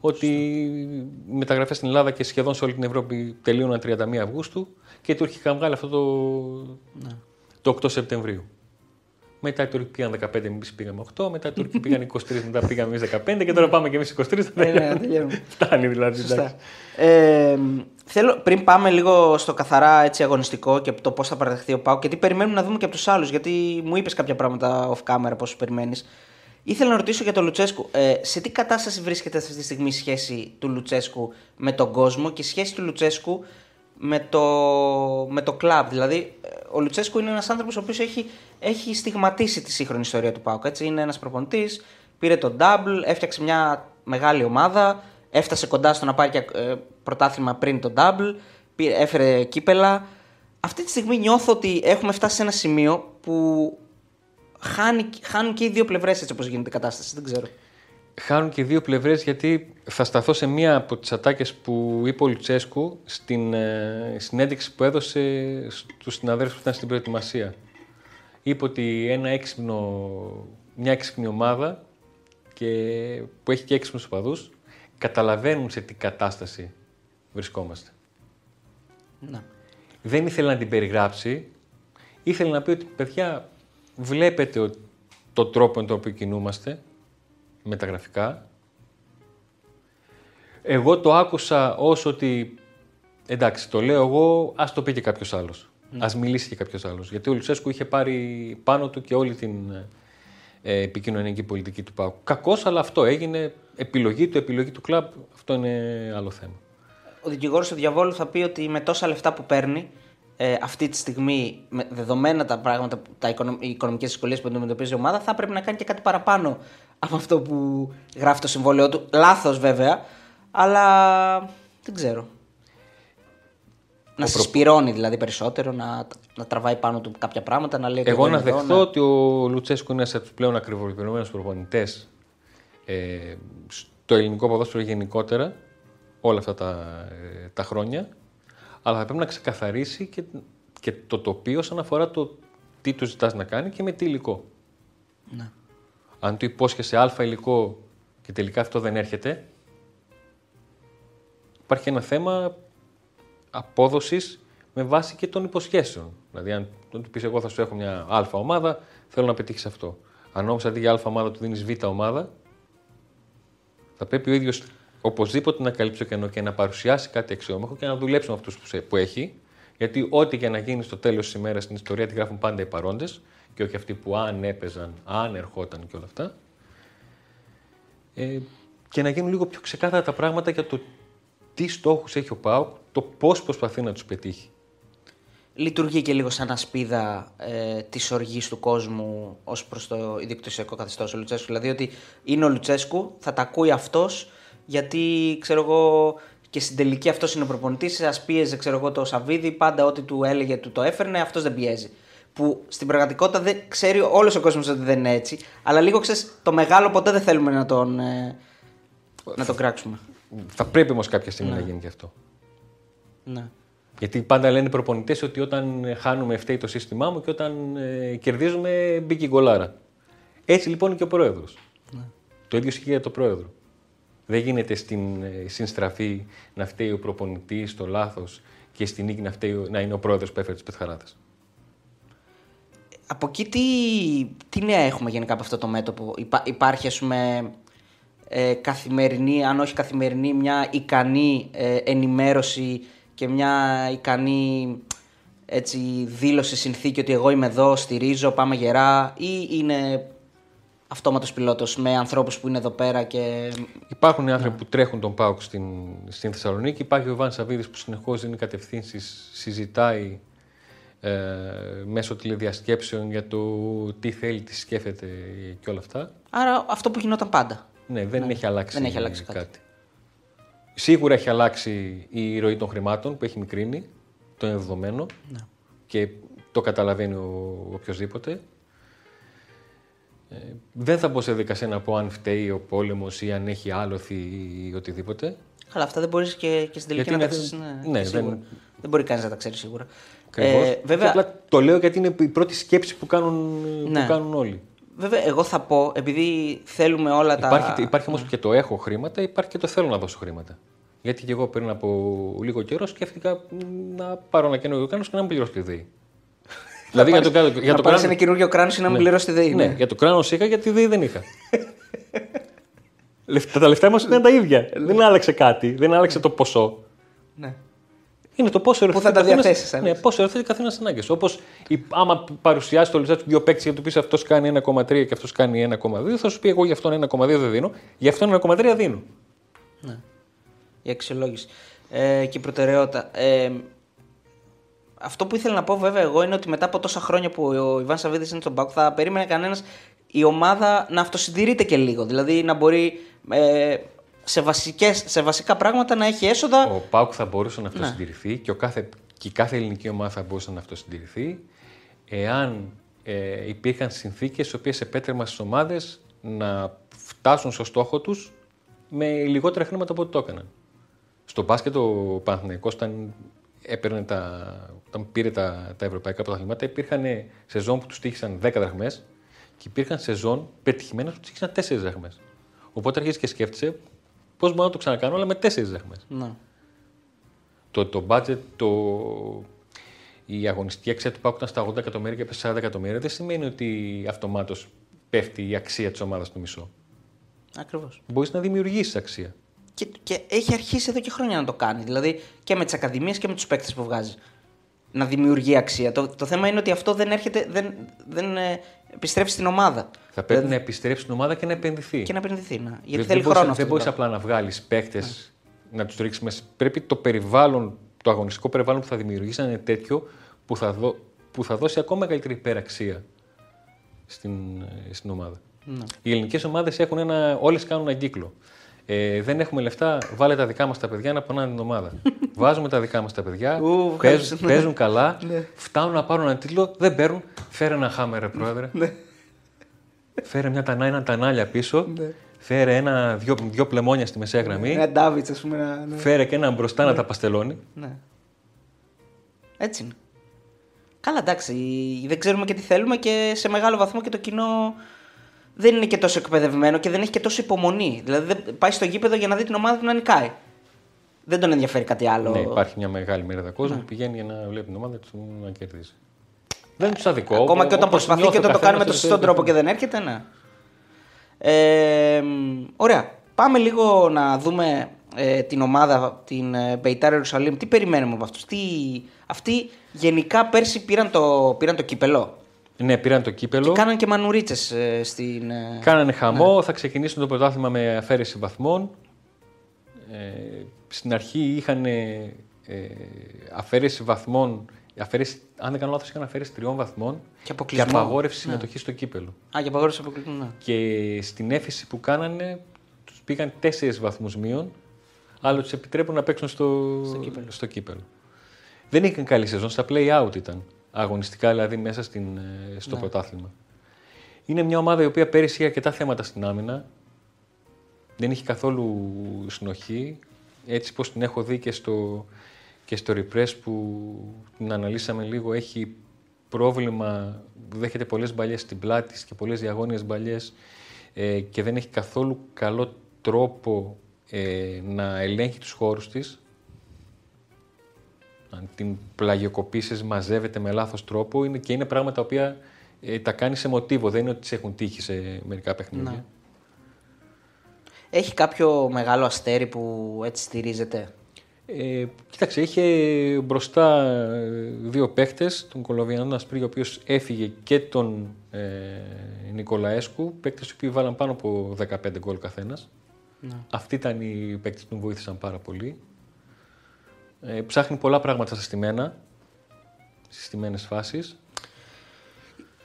ότι οι μεταγραφές στην Ελλάδα και σχεδόν σε όλη την Ευρώπη τελείωναν 31 Αυγούστου και οι Τούρκοι είχαν βγάλει αυτό το, Ναι. το 8 Σεπτεμβρίου. Μετά οι Τούρκοι πήγαν 15, εμείς πήγαμε 8, μετά οι Τούρκοι πήγαν 23, μετά πήγαμε εμείς 15 και τώρα πάμε και εμείς 23. θα Ναι, ναι, τελειώνουμε. τελειώνουμε. Φτάνει δηλαδή. εντάξει. Σωστά. Ε, θέλω, πριν πάμε λίγο στο καθαρά έτσι, αγωνιστικό και το πώς θα παραδεχθεί ο Πάου και τι περιμένουμε να δούμε και από τους άλλους, γιατί μου είπες κάποια πράγματα off camera, πώς περιμένεις. Ήθελα να ρωτήσω για τον Λουτσέσκου. Ε, σε τι κατάσταση βρίσκεται αυτή τη στιγμή η σχέση του Λουτσέσκου με τον κόσμο και η σχέση του Λουτσέσκου με το, με το κλαμπ; Δηλαδή, ε, ο Λουτσέσκου είναι ένας άνθρωπος ο οποίος έχει, έχει στιγματίσει τη σύγχρονη ιστορία του Πάουκ. Έτσι. Είναι ένας προπονητής, πήρε τον double, έφτιαξε μια μεγάλη ομάδα, έφτασε κοντά στο να πάρει και ε, πρωτάθλημα πριν τον double, πήρε, έφερε κύπελα. Αυτή τη στιγμή νιώθω ότι έχουμε φτάσει σε ένα σημείο που χάνει, χάνουν και οι δύο πλευρές έτσι όπως γίνεται η κατάσταση. Δεν ξέρω. Χάνουν και οι δύο πλευρές γιατί θα σταθώ σε μία από τις ατάκες που είπε ο Λουτσέσκου στην ε, συνέντευξη που έδωσε στους συναδέλφους που ήταν στην προετοιμασία. Είπε ότι ένα έξυπνο, μια έξυπνη ομάδα και, που έχει και έξυπνους οπαδούς καταλαβαίνουν σε τι κατάσταση βρισκόμαστε. Ναι. Δεν ήθελε να την περιγράψει. Ήθελε να πει ότι παιδιά βλέπετε ο- το τρόπο με τον οποίο κινούμαστε με τα γραφικά. Εγώ το άκουσα ως ότι εντάξει το λέω εγώ ας το πει και κάποιος άλλος. Ας μιλήσει και κάποιος άλλος. Γιατί ο Λουτσέσκου είχε πάρει πάνω του και όλη την ε, επικοινωνιακή πολιτική του ΠΑΟΚ. Κακός αλλά αυτό έγινε επιλογή του, επιλογή του κλαμπ. Αυτό είναι άλλο θέμα. Ο δικηγόρος του διαβόλου θα πει ότι με τόσα λεφτά που παίρνει ε, αυτή τη στιγμή, με δεδομένα τα πράγματα, τα οικονομ, οι οικονομικές δυσκολίες που αντιμετωπίζει η ομάδα, θα πρέπει να κάνει και κάτι παραπάνω από αυτό που γράφει το συμβόλαιό του. Λάθος βέβαια, αλλά δεν ξέρω. Να συσπηρώνει δηλαδή περισσότερο, να, να τραβάει πάνω του κάποια πράγματα, να λέει ότι Εγώ είμαι να εδώ, δεχθώ ότι ο Λουτσέσκου είναι ένα από του πλέον ακριβοποιημένους προπονητές ε, στο ελληνικό ποδόσφαιρο γενικότερα όλα αυτά τα, ε, τα χρόνια. Αλλά θα πρέπει να ξεκαθαρίσει και, και το τοπίο όσον αφορά το τι του ζητάς να κάνει και με τι υλικό. Ναι. Αν του υπόσχεσαι α υλικό και τελικά αυτό δεν έρχεται, υπάρχει ένα θέμα απόδοσης με βάση και των υποσχέσεων. Δηλαδή, αν του πεις εγώ θα σου έχω μια α ομάδα, θέλω να πετύχεις αυτό. Αν όμως αντί για α ομάδα του δίνεις β ομάδα, θα πρέπει ο ίδιος οπωσδήποτε να καλύψει το κενό και να παρουσιάσει κάτι αξιόμαχο και να δουλέψει με αυτούς που έχει. Γιατί ό,τι και να γίνει στο τέλος της ημέρας στην ιστορία τη γράφουν πάντα οι παρόντες και όχι αυτοί που αν έπαιζαν, αν ερχόταν και όλα αυτά. Ε, και να γίνουν λίγο πιο ξεκάθαρα τα πράγματα για το τι στόχους έχει ο ΠΑΟΚ, το πώς προσπαθεί να τους πετύχει. Λειτουργεί και λίγο σαν ασπίδα ε, της οργής του κόσμου ως προς το ιδιοκτησιακό καθεστώς ο Λουτσέσκου. Δηλαδή ότι είναι ο Λουτσέσκου, θα τα ακούει αυτός, γιατί ξέρω εγώ και στην τελική αυτός είναι ο προπονητής. Α πίεζε ξέρω εγώ, το Σαββίδι, πάντα ό,τι του έλεγε του το έφερνε, αυτός δεν πιέζει. Που στην πραγματικότητα δεν ξέρει όλος ο κόσμος ότι δεν είναι έτσι. Αλλά λίγο ξέρεις, το μεγάλο ποτέ δεν θέλουμε να τον, ε, να τον κράξουμε. Θα πρέπει όμως κάποια στιγμή να γίνει και αυτό. Ναι. Γιατί πάντα λένε οι προπονητές ότι όταν χάνουμε φταίει το σύστημά μου και όταν ε, κερδίζουμε μπήκε η γκολάρα. Έτσι λοιπόν είναι και ο πρόεδρος. Το ίδιο ισχύει για το πρόεδρο. Δεν γίνεται στην ε, συνστραφή να φταίει ο προπονητής το λάθος και στην νίκη να, φταίει, να είναι ο πρόεδρος που έφερε τις πετχαράδε. Από εκεί τι, τι νέα έχουμε γενικά από αυτό το μέτωπο; Υπά, υπάρχει ας πούμε ε, καθημερινή, αν όχι καθημερινή, μια ικανή ε, ενημέρωση και μια ικανή έτσι, δήλωση συνθήκη ότι εγώ είμαι εδώ, στηρίζω, πάμε γερά ή είναι αυτόματος πιλότος με ανθρώπους που είναι εδώ πέρα και... Υπάρχουν άνθρωποι που τρέχουν τον ΠΑΟΚ στην, στην Θεσσαλονίκη. Υπάρχει ο Ιβάν Σαββίδης που συνεχώς δίνει κατευθύνσεις, συζητάει ε, μέσω τηλεδιασκέψεων για το τι θέλει, τι σκέφτεται και όλα αυτά. Άρα αυτό που γινόταν πάντα. Ναι, δεν Ναι. έχει αλλάξει, Δεν έχει αλλάξει κάτι. Σίγουρα έχει αλλάξει η ροή των χρημάτων που έχει μικρύνει, το είναι δεδομένο Ναι. και το καταλαβαίνει ο οποιοδήποτε. Ε, δεν θα μπω σε δικασία να πω αν φταίει ο πόλεμος ή αν έχει άλοθη ή οτιδήποτε. Αλλά αυτά δεν μπορείς και, και στην τελική Γιατί να τα είναι- ξέρει. Ναι, ναι, σίγουρα. δεν- δεν... μπορεί κανείς να τα ξέρει σίγουρα. Ακριβώς. Ε, βέβαια, Απλά το λέω γιατί είναι η πρώτη σκέψη που κάνουν, Ναι. που κάνουν όλοι. βέβαια, εγώ θα πω, επειδή θέλουμε όλα τα. Υπάρχει, υπάρχει όμως και το έχω χρήματα, υπάρχει και το θέλω να δώσω χρήματα. Γιατί και εγώ πριν από λίγο καιρό σκέφτηκα μ, να πάρω ένα καινούργιο κράνος και να μην πληρώσω τη ΔΕΗ. Δηλαδή για το, για το, για να το πάρεις κράνο. ένα καινούργιο κράνος ή να μην πληρώσει τη ΔΕΗ. Ναι, για το κράνος είχα γιατί τη ΔΕΗ δεν είχα. Λεφτά- τα λεφτά μας ήταν τα ίδια. δεν άλλαξε κάτι, δεν άλλαξε το ποσό. ναι. Είναι το πόσο Πού θα τα διαθέσεις, Ναι, άλλωστε. πόσο ερθέτει καθένας ανάγκες. Όπως άμα παρουσιάσει το λεφτά του δύο παίκτες και του πεις αυτός κάνει 1,3 και αυτός κάνει 1,2, θα σου πει εγώ για αυτόν 1,2 δεν δίνω, για αυτόν 1,3 δίνω. η αξιολόγηση ε, και η προτεραιότητα. Ε, αυτό που ήθελα να πω βέβαια εγώ είναι ότι μετά από τόσα χρόνια που ο Ιβάν Σαββίδης είναι στον Πάουκ θα περίμενε κανένας η ομάδα να αυτοσυντηρείται και λίγο. Δηλαδή να μπορεί ε, σε, βασικές, σε βασικά πράγματα να έχει έσοδα. Ο Πάουκ θα μπορούσε Ναι. να αυτοσυντηρηθεί και, ο κάθε, και η κάθε ελληνική ομάδα θα μπορούσε να αυτοσυντηρηθεί εάν ε, υπήρχαν συνθήκες οι οποίες επέτρεπαν στις ομάδες να φτάσουν στο στόχο τους με λιγότερα χρήματα από ό,τι το έκαναν. Στο μπάσκετ ο Παναθηναϊκός όταν, έπαιρνε τα, όταν πήρε τα, τα ευρωπαϊκά πρωταθλήματα υπήρχαν σεζόν που τους τύχησαν 10 δραχμές και υπήρχαν σεζόν πετυχημένες που τους τύχησαν 4 δραχμές. Οπότε αρχίζει και σκέφτεσαι πώς μπορώ να το ξανακάνω, αλλά με 4 δραχμές. Ναι. Το, το budget, το, η αγωνιστική αξία του ΠΑΟΚ ήταν στα 80 εκατομμύρια και έπεσε 40 εκατομμύρια. Δεν σημαίνει ότι αυτομάτως πέφτει η αξία της ομάδας στο μισό. Ακριβώς. Μπορείς να δημιουργήσεις αξία. Και, και έχει αρχίσει εδώ και χρόνια να το κάνεις. Δηλαδή και με τις ακαδημίες και με τους παίκτες που βγάζεις. Να δημιουργεί αξία. Το, το θέμα είναι ότι αυτό δεν έρχεται, δεν, δεν ε, επιστρέφει στην ομάδα. Θα πρέπει να επιστρέψει στην ομάδα και να επενδυθεί. Δηλαδή- Και να επενδυθεί. Να. Γιατί δεν, θέλει δεν χρόνο μπορείς, αυτό. δεν το μπορείς πράγμα. απλά να βγάλεις παίκτες να τους ρίξεις μέσα. Πρέπει το περιβάλλον, το αγωνιστικό περιβάλλον που θα δημιουργήσει να είναι τέτοιο που θα, δω, που θα δώσει ακόμα μεγαλύτερη υπεραξία στην, ε, στην ομάδα. Ναι. Οι ελληνικές ομάδες έχουν ένα. Όλες κάνουν ένα κύκλο. Ε, δεν έχουμε λεφτά, βάλε τα δικά μας τα παιδιά να πονάνε την ομάδα. Βάζουμε τα δικά μας τα παιδιά, Ου, παίζουν, ευχαριστώ. παίζουν καλά, Ναι. φτάνουν να πάρουν ένα τίτλο, δεν παίρνουν. Φέρε ένα χάμερ, ρε πρόεδρε. Φέρε μια τανά, ένα τανάλια πίσω. Ναι. Φέρε ένα, δυο, δυο πλεμόνια στη μεσαία γραμμή. Ένα Ντάβιτς, ας πούμε. Ένα, ναι. Φέρε και έναν μπροστά να τα παστελώνει. ναι. Έτσι είναι. Καλά, εντάξει. Δεν ξέρουμε και τι θέλουμε και σε μεγάλο βαθμό και το κοινό δεν είναι και τόσο εκπαιδευμένο και δεν έχει και τόσο υπομονή. Δηλαδή δεν πάει στο γήπεδο για να δει την ομάδα του να νικάει. Δεν τον ενδιαφέρει κάτι άλλο. Ναι, υπάρχει μια μεγάλη μερίδα κόσμου Ναι. που πηγαίνει για να βλέπει την ομάδα τους να κερδίζει. Δεν του αδικό. Ακόμα και όταν όπως προσπαθεί νιώθει και όταν ο το κάνει με τον καθένας σωστό το- τρόπο και δεν έρχεται, ναι. Ε, μ, ωραία. Πάμε λίγο να δούμε ε, την ομάδα, την ε, Μπεϊτάρ Ιερουσαλήμ. Τι περιμένουμε από αυτούς; Τι... Αυτοί γενικά πέρσι πήραν το, πήραν το κύπελο; Ναι, πήραν το κύπελο. Και κάναν και μανουρίτσες ε, στην... ε, Κάνανε χαμό, θα ξεκινήσουν το πρωτάθλημα με αφαίρεση βαθμών. Ε, στην αρχή είχαν ε, αφαίρεση βαθμών, αφαίρεση, αν δεν κάνω λάθος είχαν αφαίρεση τριών βαθμών Και και αποκλεισμό. απαγόρευση συμμετοχής στο κύπελο. Α, και απαγόρευση αποκλεισμού, ναι. Και στην έφεση που κάνανε τους πήγαν τέσσερις βαθμούς μείον, αλλά τους επιτρέπουν να παίξουν στο, Στο κύπελο. στο κύπελο. Δεν είχαν καλή σεζόν, στα play-out ήταν. Αγωνιστικά δηλαδή μέσα στην, ε, στο Ναι. πρωτάθλημα. Είναι μια ομάδα η οποία πέρυσι είχε αρκετά θέματα στην άμυνα. Δεν είχε καθόλου συνοχή. Έτσι πως την έχω δει και στο, και στο repress που την αναλύσαμε λίγο έχει πρόβλημα, δέχεται πολλές μπαλιές στην πλάτη της και πολλές διαγώνιες μπαλιές ε, και δεν έχει καθόλου καλό τρόπο ε, να ελέγχει τους χώρους της, αν την πλαγιοκοπήσεις, μαζεύεται με λάθος τρόπο είναι, και είναι πράγματα τα οποία ε, τα κάνει σε μοτίβο, δεν είναι ότι τις έχουν τύχει σε μερικά παιχνίδια. Ναι. Έχει κάποιο μεγάλο αστέρι που έτσι στηρίζεται; Ε, κοίταξε, είχε μπροστά ε, δύο παίχτες, τον Κολοβιανό Ασπρί, ο οποίος έφυγε και τον ε, Νικολαέσκου, παίκτες οι οποίοι βάλαν πάνω από 15 γκολ καθένας. Ναι. Αυτοί ήταν οι παίκτες που τον βοήθησαν πάρα πολύ. Ε, ψάχνει πολλά πράγματα στα στημένα, στις στιμένες φάσεις.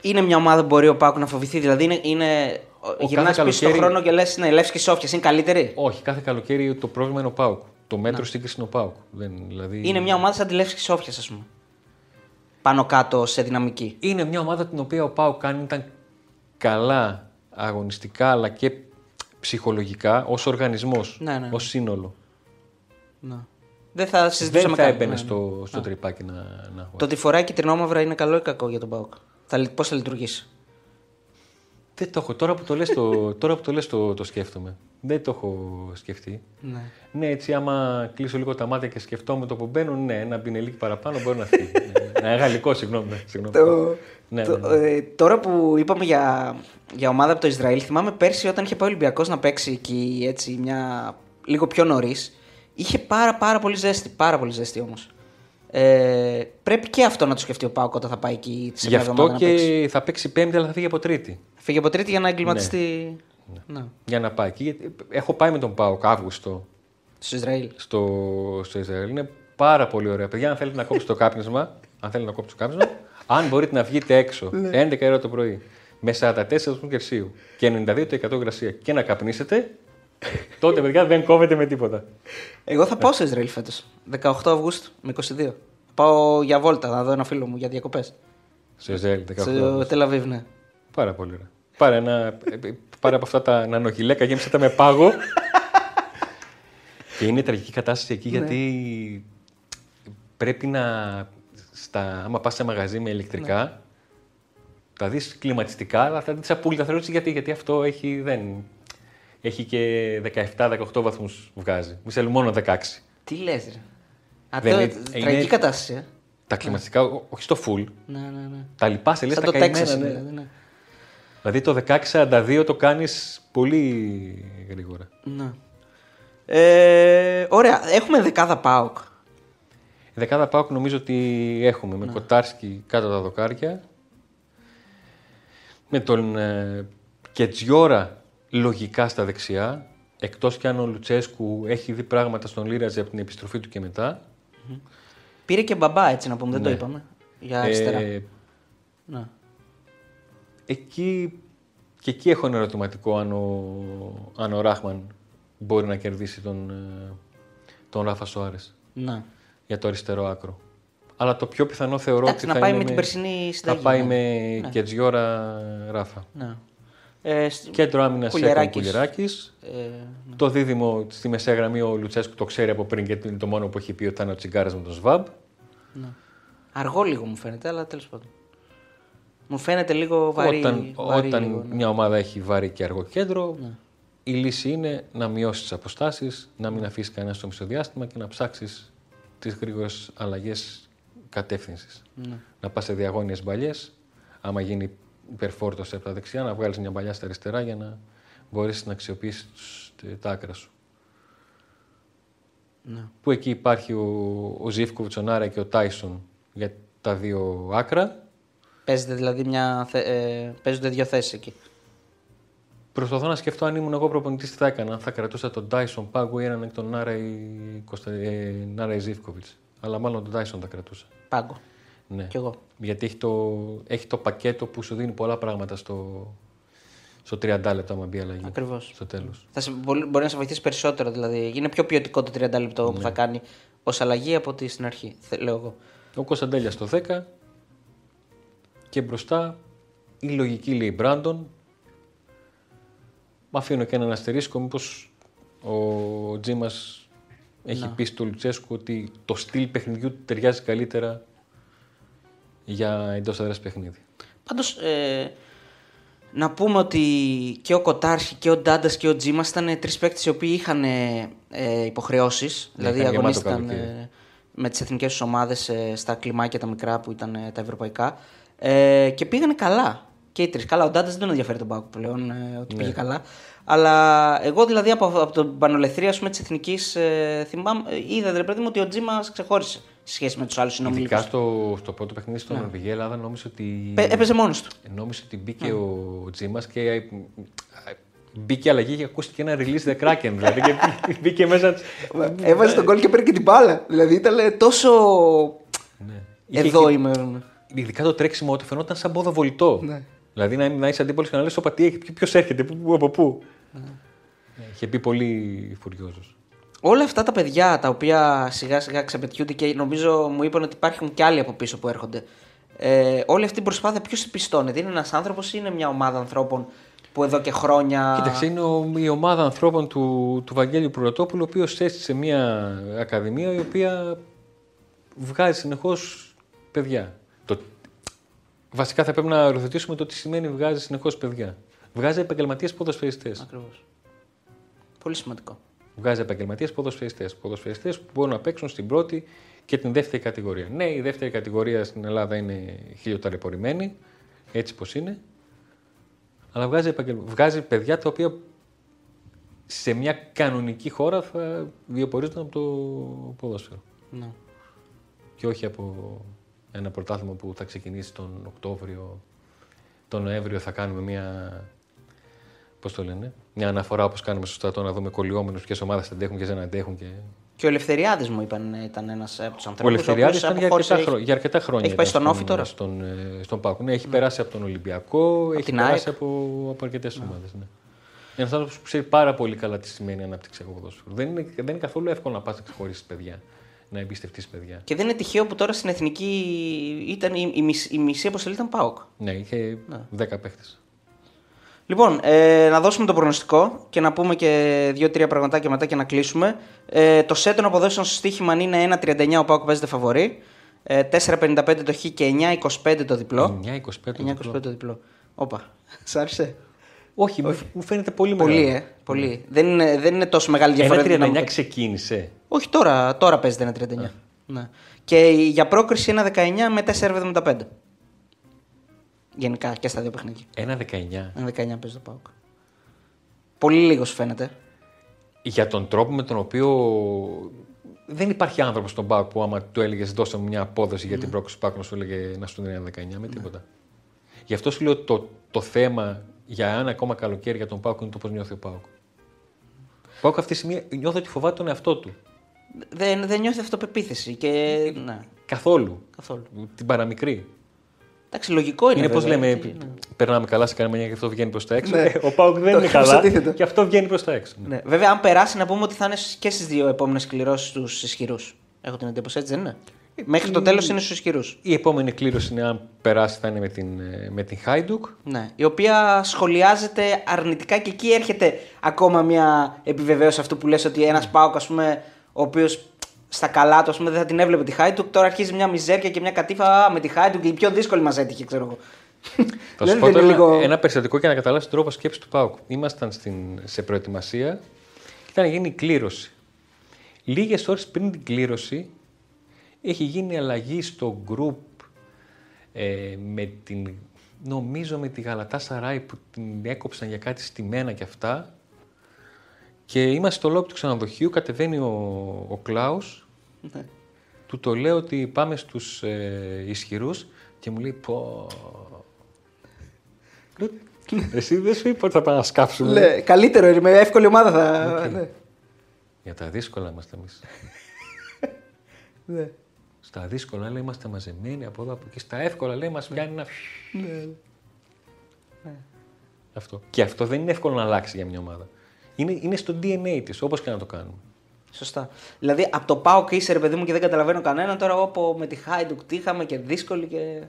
Είναι μια ομάδα που μπορεί ο Πάκου να φοβηθεί. Δηλαδή είναι. είναι Γυρνά κάθε πίσω στον καλοκαίρι- χρόνο και λες: Ναι, Λεύσκη Σόφια είναι καλύτερη. Όχι, κάθε καλοκαίρι το πρόβλημα είναι ο Πάουκ. Το μέτρο σύγκριση είναι ο Πάουκ. Δεν, δηλαδή... Είναι μια ομάδα σαν τη Λεύσκη Σόφια, ας πούμε. Πάνω κάτω σε δυναμική. είναι μια ομάδα την οποία ο Πάουκ κάνει ήταν καλά αγωνιστικά αλλά και ψυχολογικά ως οργανισμός, Ναι, ναι, ναι. ως σύνολο. Ναι. Δεν θα Δεν συζητούσαμε θα καν. έμπαινε Ναι, ναι. στο, στο τρυπάκι να, να Το ότι φοράει κυτρινόμαυρα είναι καλό ή κακό για τον Πάουκ. Πώς θα λειτουργήσει; Δεν το έχω. Τώρα που το λες το, τώρα που το, λες το, το σκέφτομαι. Δεν το έχω σκεφτεί. Ναι. Ναι, έτσι άμα κλείσω λίγο τα μάτια και σκεφτώ με το που μπαίνουν, ναι, ένα μπινελίκι παραπάνω μπορεί να φύγει. ναι, ναι, γαλλικό, συγγνώμη. ναι, συγγνώμη. Το, Ναι, το- ναι, ναι. ε, τώρα που είπαμε για, για ομάδα από το Ισραήλ, θυμάμαι πέρσι όταν είχε πάει ο Ολυμπιακός να παίξει εκεί έτσι μια, λίγο πιο νωρίς. Είχε πάρα, πάρα πολύ ζέστη. Πάρα πολύ ζέστη όμως. Ε, πρέπει και αυτό να το σκεφτεί ο Πάουκ όταν θα πάει εκεί σε Γι' μια εβδομάδα αυτό να παίξει. και θα παίξει πέμπτη, αλλά θα φύγει από τρίτη. Φύγε από τρίτη για να εγκληματιστεί. Ναι. Για να πάει εκεί. Γιατί Έχω πάει με τον Πάοκ Αύγουστο Στο Ισραήλ. στο, στο Ισραήλ. Είναι πάρα πολύ ωραία. Παιδιά, αν θέλετε να κόψετε το κάπνισμα, αν θέλετε να κόψετε το κάπνισμα, αν μπορείτε να βγείτε έξω 11 ώρα το πρωί με 44 βαθμού Κελσίου και 92% υγρασία και να καπνίσετε, τότε παιδιά δεν κόβετε με τίποτα. Εγώ θα πάω στο Ισραήλ φέτος. 18 Αυγούστου με 22. Πάω για βόλτα να δω ένα φίλο μου για διακοπές. Στο Ισραήλ, 18. Στο Τελαβίβ, ναι. Πάρα πολύ ωραία. Πάρε, ένα, πάρε από αυτά τα νανογιλέκα, γέμισε τα με πάγο. και είναι τραγική κατάσταση εκεί γιατί πρέπει να. Στα, άμα πας σε μαγαζί με ηλεκτρικά, θα δεις κλιματιστικά, αλλά θα δεις απόλυτα θεωρήσεις γιατί, γιατί αυτό έχει, δεν, έχει και 17-18 βαθμούς βγάζει. Μη θέλει μόνο 16. Τι λες, ρε. Α, Δεν το- είναι- τραγική είναι- κατάσταση, ε. Τα κλιματιστικά, ό- όχι στο full, Ναι, ναι, ναι. τα λοιπά σε λες Σαν τα το καημένα. Τέξας, ναι. δηλαδή. Ναι. Δηλαδή το 1642 το κάνεις πολύ γρήγορα. ναι. Ε, ωραία. Έχουμε δεκάδα ΠΑΟΚ. Η δεκάδα Πάουκ νομίζω ότι έχουμε με Κοτάρσκι κάτω τα δοκάρια. Με τον ε, Κετζιόρα λογικά στα δεξιά. Εκτός και αν ο Λουτσέσκου έχει δει πράγματα στον Λίραζε από την επιστροφή του και μετά. Πήρε και μπαμπά, έτσι να πούμε, δεν το Ναι. είπαμε. Για αριστερά. Ε, Ναι. εκεί, και εκεί έχω ένα ερωτηματικό αν ο, αν ο Ράχμαν μπορεί να κερδίσει τον, ε, τον Ράφα Σοάρες ναι. για το αριστερό άκρο. Αλλά το πιο πιθανό θεωρώ Εντάξει, ότι να θα πάει είναι με την περσινή Θα συνταγή. πάει ναι. με Κετζιόρα Ράφα. Ναι. Ε, σ- Κέντρο άμυνας Σέκον Κουλιεράκης. Κουλιεράκη. ε, Το δίδυμο στη μεσαία γραμμή ο Λουτσέσκου το ξέρει από πριν και είναι το μόνο που έχει πει ότι θα είναι ο Τσιγκάρας με τον Σβάμπ. ναι. Αργό λίγο μου φαίνεται, αλλά τέλος πάντων. Μου φαίνεται λίγο βαρύ. όταν βαρύ όταν λίγο, ναι. μια ομάδα έχει βαρύ και αργό κέντρο, η λύση είναι να μειώσεις τις αποστάσεις, να μην αφήσεις κανένας στο μισοδιάστημα και να ψάξεις τις γρήγορες αλλαγές κατεύθυνσης. Ναι. Να πας σε διαγώνιες μπαλιές, άμα γίνει υπερφόρτωση από τα δεξιά, να βγάλεις μια παλιά στα αριστερά για να μπορέσεις να αξιοποιήσεις τους- τα άκρα σου. Ναι. Που εκεί υπάρχει ο, ο Ζήφκοβιτς, ο Νάρα και ο Τάισον για τα δύο άκρα. Παίζεται δηλαδή μια. θε- Ε, παίζονται δύο θέσεις εκεί. Προσπαθώ να σκεφτώ αν ήμουν εγώ προπονητής τι θα έκανα. Αν θα κρατούσα τον Τάισον Πάγκο ή έναν εκ των Νάρα ή, Κωνστα... ε, Νάρα ή Ζήφκοβιτς. Αλλά μάλλον τον Τάισον θα κρατούσα. Πάγκο. Ναι. Κι εγώ. Γιατί έχει το, έχει το πακέτο που σου δίνει πολλά πράγματα στο, στο 30 λεπτό, άμα μπει αλλαγή. Ακριβώς. Στο τέλος. Θα σε, μπορεί, μπορεί να σε βοηθήσει περισσότερο. Δηλαδή. Είναι πιο ποιοτικό το 30 λεπτό Ναι. που θα κάνει ως αλλαγή από ότι στην αρχή. θε- Λέω εγώ. Ο Κωνσταντέλια στο 10 και μπροστά η λογική λέει Μπράντον. Μ' αφήνω και έναν αστερίσκο, μήπως ο Τζίμας έχει πει στο Λουτσέσκου ότι το στυλ παιχνιδιού του ταιριάζει καλύτερα για εντός έδρας παιχνίδι. Πάντως, ε, Να πούμε ότι και ο Κοτάρχη και ο Ντάντας και ο Τζίμας ήταν τρεις παίκτες οι οποίοι είχαν ε, υποχρεώσεις. δηλαδή είχαν γεμάτο αγωνίστηκαν καλοκαίρι. ε, με τις εθνικές τους ομάδες στα κλιμάκια τα μικρά που ήταν ε, τα ευρωπαϊκά. Ε, και πήγανε καλά. Και οι τρεις. Καλά, ο Ντάντας δεν ενδιαφέρει τον Πάκο πλέον ε, ότι πήγε καλά. Αλλά εγώ δηλαδή από, από τον Πανολεθρία της εθνικής ε, θυμάμαι, ε, είδα ρε παιδί μου ότι ο Τζίμας ξεχώρισε σε σχέση με τους άλλους συνομιλικού. Ειδικά στο, στο πρώτο παιχνίδι στην Νορβηγία Ελλάδα νόμιζε ότι. Έπαιζε μόνος του. Νόμιζε ότι μπήκε ο Τζίμας και ε, μπήκε αλλαγή και ακούστηκε ένα release the Kraken. Δηλαδή και μπήκε μέσα. Έβαζε τον κόλ και παίρνει και την μπάλα. Δηλαδή ήταν τόσο. Ναι. Εδώ Είχε- είμαι. Ειδικά το τρέξιμο του φαινόταν σαν πόδο βολητό. Ναι. Δηλαδή να, να είσαι αντίπολο και να λες: Όπα, τι έχει, ποιο έρχεται, πού, πού, από πού. Ναι, Είχε πει πολύ φουριόζος. Όλα αυτά τα παιδιά τα οποία σιγά σιγά ξεπετιούνται και νομίζω μου είπαν ότι υπάρχουν και άλλοι από πίσω που έρχονται. Ε, όλη αυτή η προσπάθεια ποιος πιστώνεται, είναι ένας άνθρωπος ή είναι μια ομάδα ανθρώπων που εδώ και χρόνια. Κοίταξε, είναι ο- η ομάδα ανθρώπων του, του Βαγγέλιου Πρωτόπουλου, ο οποίος έστησε μια ακαδημία η οποία βγάζει συνεχώς παιδιά. Το, βασικά θα πρέπει να οριοθετήσουμε το τι σημαίνει βγάζει συνεχώς παιδιά. Βγάζει επαγγελματίες ποδοσφαιριστές. Ακριβώς. Πολύ σημαντικό. Βγάζει επαγγελματίες ποδοσφαιριστές. Ποδοσφαιριστές που μπορούν να παίξουν στην πρώτη και την δεύτερη κατηγορία. Ναι, η δεύτερη κατηγορία στην Ελλάδα είναι χιλιοταλαιπωρημένη, έτσι πως είναι. Αλλά βγάζει, επαγγελ... βγάζει παιδιά τα οποία σε μια κανονική χώρα θα βιοπορίζονταν από το ποδόσφαιρο. Ναι. Και όχι από ένα πρωτάθλημα που θα ξεκινήσει τον Οκτώβριο, τον Νοέμβριο θα κάνουμε μια. Πώς το λένε, μια αναφορά όπως κάνουμε στο στρατό να δούμε κολλιόμενους ποιες ομάδες αντέχουν, ποιες δεν αντέχουν. Και... Και ο Ελευθεριάδης μου είπαν ε, ήταν ένας από τους ανθρώπους. Ο Ελευθεριάδης ήταν για αρκετά, χρο... για αρκετά χρόνια. Έχει πάει ήταν στον Όφη τώρα. Στον, ε, στον Πάκο. Ναι, έχει περάσει από τον Ολυμπιακό, έχει την περάσει ΑΕΚ. από, από αρκετές ομάδες. Ναι. Ένας άνθρωπος που ξέρει πάρα πολύ καλά τι σημαίνει αναπτυξιακό ποδόσφαιρο. Δεν είναι, δεν είναι καθόλου εύκολο να πας να ξεχωρίσεις παιδιά, να εμπιστευτείς παιδιά. Και δεν είναι τυχαίο που τώρα στην εθνική ήταν η, η, μισή, η μισή αποστολή ήταν ΠΑΟΚ. Ναι, είχε 10 παίχτες. Λοιπόν, ε, να δώσουμε το προγνωστικό και να πούμε και δύο-τρία πραγματάκια μετά και να κλείσουμε. Ε, το σετ των αποδόσεων στο στοίχημα είναι 1,39 ο Πάοκ παίζεται φαβορή. Ε, 4,55 το χ και 9,25 το διπλό. 9-25. 9,25 το διπλό. Όπα. Σ' άρεσε; Όχι, μου- μου φαίνεται πολύ Πολύ, μεγάλο. ε. Πολύ. Δεν, είναι, δεν είναι τόσο μεγάλη διαφορά. Ένα 39 δυναμικά. ξεκίνησε. Όχι, τώρα, τώρα παίζεται ένα 39. Ναι. Και για πρόκριση ένα 19 με 4,75. Γενικά και στα δύο παιχνίδια. Ένα 19. Ένα 19 παίζει το Πάοκ. Πολύ λίγος σου φαίνεται. Για τον τρόπο με τον οποίο δεν υπάρχει άνθρωπος στον Πάοκ που άμα του έλεγες δώσε μου μια απόδοση για την πρόκληση του Πάοκ να σου έλεγε να σου δίνει ένα 19 με τίποτα. Γι' αυτό σου λέω το, το θέμα για ένα ακόμα καλοκαίρι για τον Πάοκ είναι το πώς νιώθει ο Πάοκ. Ο Πάοκ αυτή τη στιγμή νιώθω ότι φοβάται τον εαυτό του. Δεν, δεν νιώθει αυτοπεποίθηση. Και... Ναι, Καθόλου. καθόλου. Την παραμικρή. Εντάξει, λογικό είναι. Είναι πώς βέβαια, λέμε, έτσι, ναι. περνάμε καλά σε κανένα και αυτό βγαίνει προς τα έξω. Ναι. Ε, Ο Πάοκ δεν Το είναι ακριβώς καλά αντίθετο. και αυτό βγαίνει προς τα έξω. Ναι. Βέβαια, αν περάσει, να πούμε ότι θα είναι και στις δύο επόμενες κληρώσεις τους ισχυρούς. Έχω την εντύπωση, έτσι δεν είναι; Μέχρι το τέλος είναι στους ισχυρούς. Η επόμενη κλήρωση είναι αν περάσει θα είναι με την, ε, με την Χάιντουκ. Ναι. Η οποία σχολιάζεται αρνητικά και εκεί έρχεται ακόμα μια επιβεβαίωση αυτού που λες ότι ένας Πάοκ, ας πούμε, ο οποίος στα καλά του ας πούμε, δεν θα την έβλεπε τη Χάιντουκ, τώρα αρχίζει μια μιζέρια και μια κατήφα «Α, με τη Χάιντουκ, η πιο δύσκολη μα έτυχε, ξέρω εγώ. Θα Δηλαδή σου πω δεν τώρα είναι λίγο- ένα περιστατικό για να καταλάβεις τον τρόπο σκέψης του Πάουκ. Ήμασταν στην, σε προετοιμασία και ήταν να γίνει η κλήρωση. Λίγες ώρες πριν την κλήρωση έχει γίνει αλλαγή στο group ε, με την, νομίζω με τη Γαλατά Σαράι που την έκοψαν για κάτι στημένα και αυτά. Και είμαστε στο λόμπι του ξενοδοχείου, κατεβαίνει ο, ο Κλάους, Ναι. του το λέω ότι πάμε στους ε, ισχυρούς και μου λέει πω... Λέω, Εσύ δεν σου είπα ότι θα πάμε να σκάψουμε. Ναι, καλύτερο είναι, με εύκολη ομάδα θα. Ναι. Για τα δύσκολα είμαστε εμείς. Ναι. Στα δύσκολα λέει είμαστε μαζεμένοι από εδώ από εκεί. Στα εύκολα λέει μας πιάνει ένα... Ναι. Αυτό. Και αυτό δεν είναι εύκολο να αλλάξει για μια ομάδα. Είναι, είναι στο DNA της, όπως και να το κάνουμε. Σωστά. Δηλαδή από το πάω και είσαι ρε παιδί μου και δεν καταλαβαίνω κανέναν. Τώρα εγώ από- με τη Χάιντουκ τι είχαμε και δύσκολη και.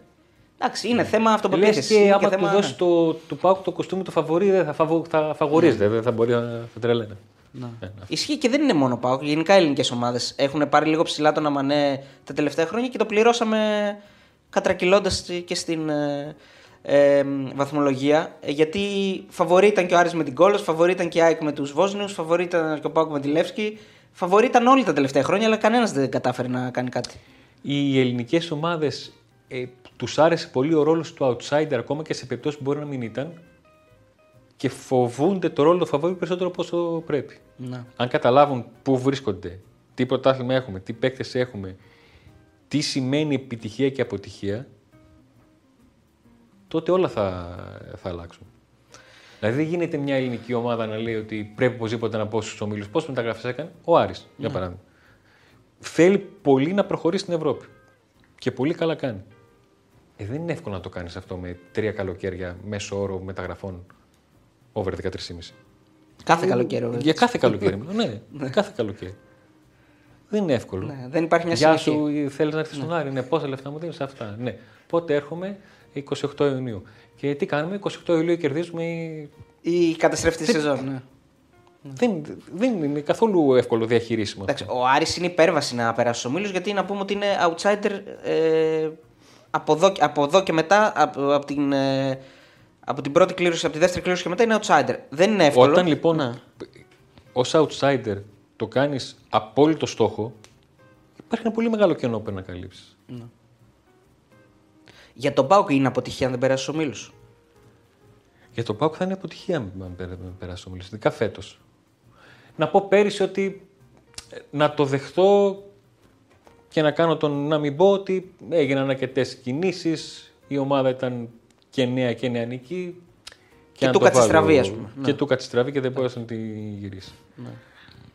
Εντάξει, είναι θέμα Λες αυτοπεποίθηση. και είναι άμα θέμα- του δώσει το, του Πάουκ το κοστούμι το φαβορή, δεν θα, φαβο, θα φαβορίζεται, δεν θα μπορεί να θα τρελαίνε. Ναι. Ε, Ισχύει και δεν είναι μόνο πάω. Γενικά οι ελληνικές ομάδες έχουν πάρει λίγο ψηλά τον Αμανέ τα τελευταία χρόνια και το πληρώσαμε κατρακυλώντας και στην, ε, ε, βαθμολογία. ε, γιατί φαβορή ήταν και ο Άρης με την Κόλος, φαβορή ήταν και η ΑΕΚ με τους Βόσνιους, φαβορή ήταν και ο Πάουκ με τη Λεύσκη. Φαβορή ήταν όλοι τα τελευταία χρόνια, αλλά κανένας δεν κατάφερε να κάνει κάτι. Οι ελληνικές ομάδες ε, τους άρεσε πολύ ο ρόλος του outsider ακόμα και σε περιπτώσεις που μπορεί να μην ήταν και φοβούνται το ρόλο του φαβορή περισσότερο από όσο πρέπει. Να. Αν καταλάβουν πού βρίσκονται, τι πρωτάθλημα έχουμε, τι παίκτες έχουμε, τι σημαίνει επιτυχία και αποτυχία, τότε όλα θα, θα αλλάξουν. Δηλαδή δεν γίνεται μια ελληνική ομάδα να λέει ότι πρέπει οπωσδήποτε να πω στους ομίλους. Πόσε μεταγραφέ έκανε ο Άρης, για παράδειγμα. Θέλει πολύ να προχωρήσει στην Ευρώπη. Και πολύ καλά κάνει. Ε, δεν είναι εύκολο να το κάνεις αυτό με τρία καλοκαίρια μέσω όρο μεταγραφών over 13,5. Κάθε καλοκαίρι. βέβαια. Για κάθε καλοκαίρι. μιλάω. ναι, κάθε καλοκαίρι. Δεν είναι εύκολο. Ναι, δεν υπάρχει μια Γεια συνοχή. σου, θέλεις να έρθεις στον Άρη. Ναι, πόσα λεφτά μου δίνεις αυτά. Ναι. Πότε έρχομαι, 28 Ιουνίου. Και τι κάνουμε, 28 Ιουλίου κερδίζουμε. ή- Η καταστρέφτη σεζόν. Ναι. Δεν, δεν είναι καθόλου εύκολο διαχειρίσιμο. αυτό. Εντάξει, ο Άρης είναι υπέρβαση να περάσει στου ομίλου γιατί να πούμε ότι είναι outsider ε, από, εδώ, από εδώ και μετά, από, από την, ε, από την πρώτη κλήρωση, από τη δεύτερη κλήρωση και μετά είναι outsider. Δεν είναι εύκολο. Όταν λοιπόν Ναι. ως outsider το κάνεις απόλυτο στόχο, υπάρχει ένα πολύ μεγάλο κενό που πρέπει να καλύψεις. Για τον Πάουκ είναι αποτυχία αν δεν περάσει στου ομίλου. Για τον Πάουκ θα είναι αποτυχία αν πε- πε- περάσει ο Μίλος, ειδικά φέτος. Να πω πέρυσι ότι ε, να το δεχτώ και να κάνω τον να μην πω ότι έγιναν αρκετές κινήσεις, η ομάδα ήταν και νέα και νεανική. Και να του το κάτσε βάλω- στραβή, ας πούμε. Και Ναι. του κάτσε στραβή και δεν μπόρεσε να τη γυρίσει.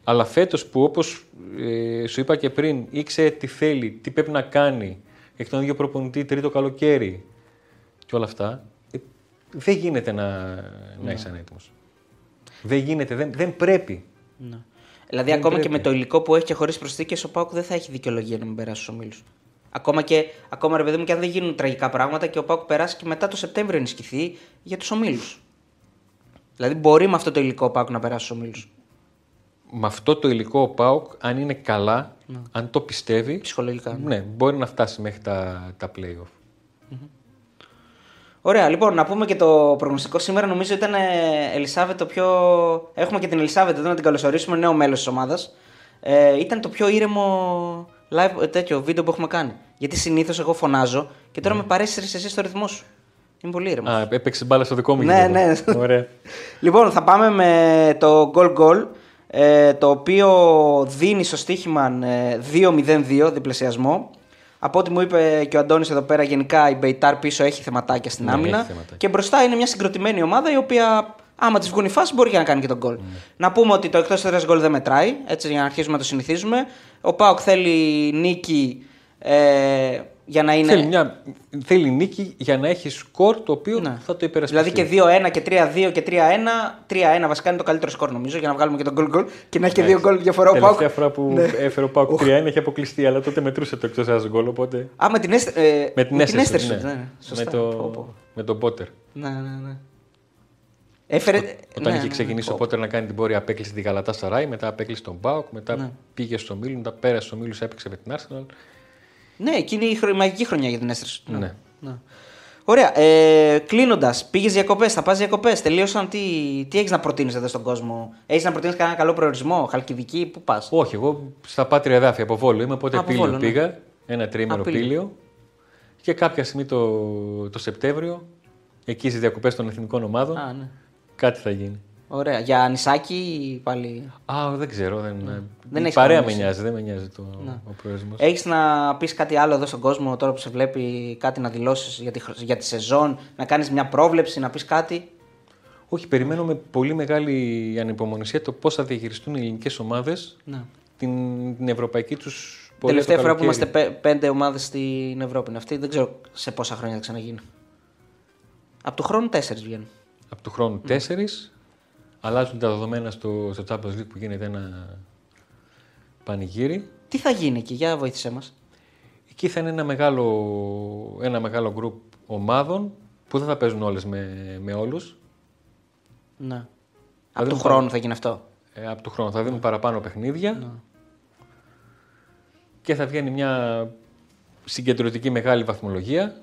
Αλλά φέτος που όπως σου είπα και πριν, ήξερε τι θέλει, τι πρέπει να κάνει, έχει τον ίδιο προπονητή τρίτο καλοκαίρι και όλα αυτά, ε, δεν γίνεται να, να είσαι ανέτοιμος. Δεν γίνεται, δεν, δεν πρέπει. Δηλαδή, Δεν ακόμα πρέπει. και με το υλικό που έχει και χωρίς προσθήκες, ο Πάουκ δεν θα έχει δικαιολογία να μην περάσει στους ομίλους. Ακόμα και, ακόμα ρε παιδί μου, και αν δεν γίνουν τραγικά πράγματα και ο Πάουκ περάσει και μετά το Σεπτέμβριο ενισχυθεί για τους ομίλους. Δηλαδή, μπορεί με αυτό το υλικό ο Πάουκ να περάσει στους ομίλους. Με αυτό το υλικό ο ΠΑΟΚ, αν είναι καλά, αν το πιστεύει, Ψυχολογικά. ναι, μπορεί να φτάσει μέχρι τα, τα play-off. Ωραία, λοιπόν, να πούμε και το προγνωστικό σήμερα. Νομίζω ήταν ε, Ελισάβετ το πιο. Έχουμε και την Ελισάβετ εδώ να την καλωσορίσουμε, νέο μέλος της ομάδας. Ε, ήταν το πιο ήρεμο live ε, τέτοιο βίντεο που έχουμε κάνει. Γιατί συνήθως εγώ φωνάζω και τώρα με παρέσυρε εσύ στο ρυθμό σου. Είμαι πολύ ήρεμο. Α, έπαιξε μπάλα στο δικό μου Ναι, γήπεδο. ναι. Ωραία. Λοιπόν, θα πάμε με το goal goal. Ε, το οποίο δίνει στο στοίχημα ε, 2-0-2 διπλασιασμό. Από ό,τι μου είπε και ο Αντώνης εδώ πέρα, γενικά η Μπεϊτάρ πίσω έχει θεματάκια στην Ναι, άμυνα. έχει θεματάκια. Και μπροστά είναι μια συγκροτημένη ομάδα η οποία, άμα της βγουν οι φάσεις, μπορεί και να κάνει και τον γκολ. Ναι. Να πούμε ότι το εκτός έδρας γκολ δεν μετράει, έτσι για να αρχίσουμε να το συνηθίζουμε. Ο Πάοκ θέλει νίκη ε, για να είναι. Θέλει, μια, θέλει νίκη για να έχει σκορ το οποίο Ναι. θα το υπερασπιστεί. Δηλαδή και 2-1 και 3-2 και 3-1. 3-1 βασικά είναι το καλύτερο σκορ νομίζω για να βγάλουμε και τον γκολ γκολ και να έχει και δύο γκολ διαφορά ο Πάοκ. Τελευταία φορά που Ναι. έφερε ο Πάουκ 3-1 είχε αποκλειστεί, αλλά τότε μετρούσε το εκτός έδρα γκολ. Οπότε. Α, με την Έστερ. Ε, Με την Έστερ. Έστερ, ναι. ναι. Σωστά. Με, το, Πω, πω. με τον Πότερ. Ναι, ναι, ναι. Έφερε. Όταν ναι, είχε ναι, ξεκινήσει ναι. ο Πότερ να κάνει την πορεία, απέκλεισε τη Γαλατά Σαράι, μετά απέκλεισε τον Πάουκ, μετά Ναι. πήγε στο Μίλου, μετά πέρασε στο Μίλου, έπαιξε με την Arsenal. Ναι, εκείνη η χρο- μαγική χρονιά για την Έστερς. Ναι. ναι. Ωραία. Ε, Κλείνοντας, πήγες διακοπές, θα πας διακοπές. Τελείωσαν. Τι, τι έχεις να προτείνεις εδώ στον κόσμο, Έχεις να προτείνεις κανένα καλό προορισμό, Χαλκιδική, πού πας; Όχι, εγώ στα πάτρια εδάφια από Βόλο είμαι, οπότε Από πήλιο Βόλο, ναι. πήγα, ένα τρίμερο Α, Πήλιο. πήλιο. Και κάποια στιγμή το, το Σεπτέμβριο, εκεί στις διακοπές των εθνικών ομάδων, Α, ναι. κάτι θα γίνει. Ωραία. Για νησάκι ή πάλι. Α, δεν ξέρω. Δεν, Ναι. Δεν η έχεις παρέα με κανονίσει. νοιάζει, δεν με νοιάζει το, Ναι. ο προορισμός. Έχεις να πεις κάτι άλλο εδώ στον κόσμο τώρα που σε βλέπει, κάτι να δηλώσεις για, τη χρ- για τη σεζόν, να κάνεις μια πρόβλεψη, να πεις κάτι; Όχι, περιμένω με πολύ μεγάλη ανυπομονησία το πώς θα διαχειριστούν οι ελληνικές ομάδες Ναι. την, την ευρωπαϊκή τους πορεία. Τελευταία το φορά που καλοκαίρι. είμαστε πέ- πέντε ομάδες στην Ευρώπη είναι αυτή; Δεν ξέρω σε πόσα χρόνια θα ξαναγίνει. Από του χρόνου τέσσερις βγαίνουν. Από του χρόνου τέσσερις. Αλλάζουν τα δεδομένα στο, στο Champions League που γίνεται ένα πανηγύρι. Τι θα γίνει εκεί, για βοήθησέ μας. Εκεί θα είναι ένα μεγάλο, ένα μεγάλο γκρουπ ομάδων που δεν θα παίζουν όλες με, με όλους. Ναι. Από δούμε του τώρα. χρόνου θα γίνει αυτό. Ε, από του χρόνου θα δίνουν παραπάνω παιχνίδια και θα βγαίνει μια συγκεντρωτική μεγάλη βαθμολογία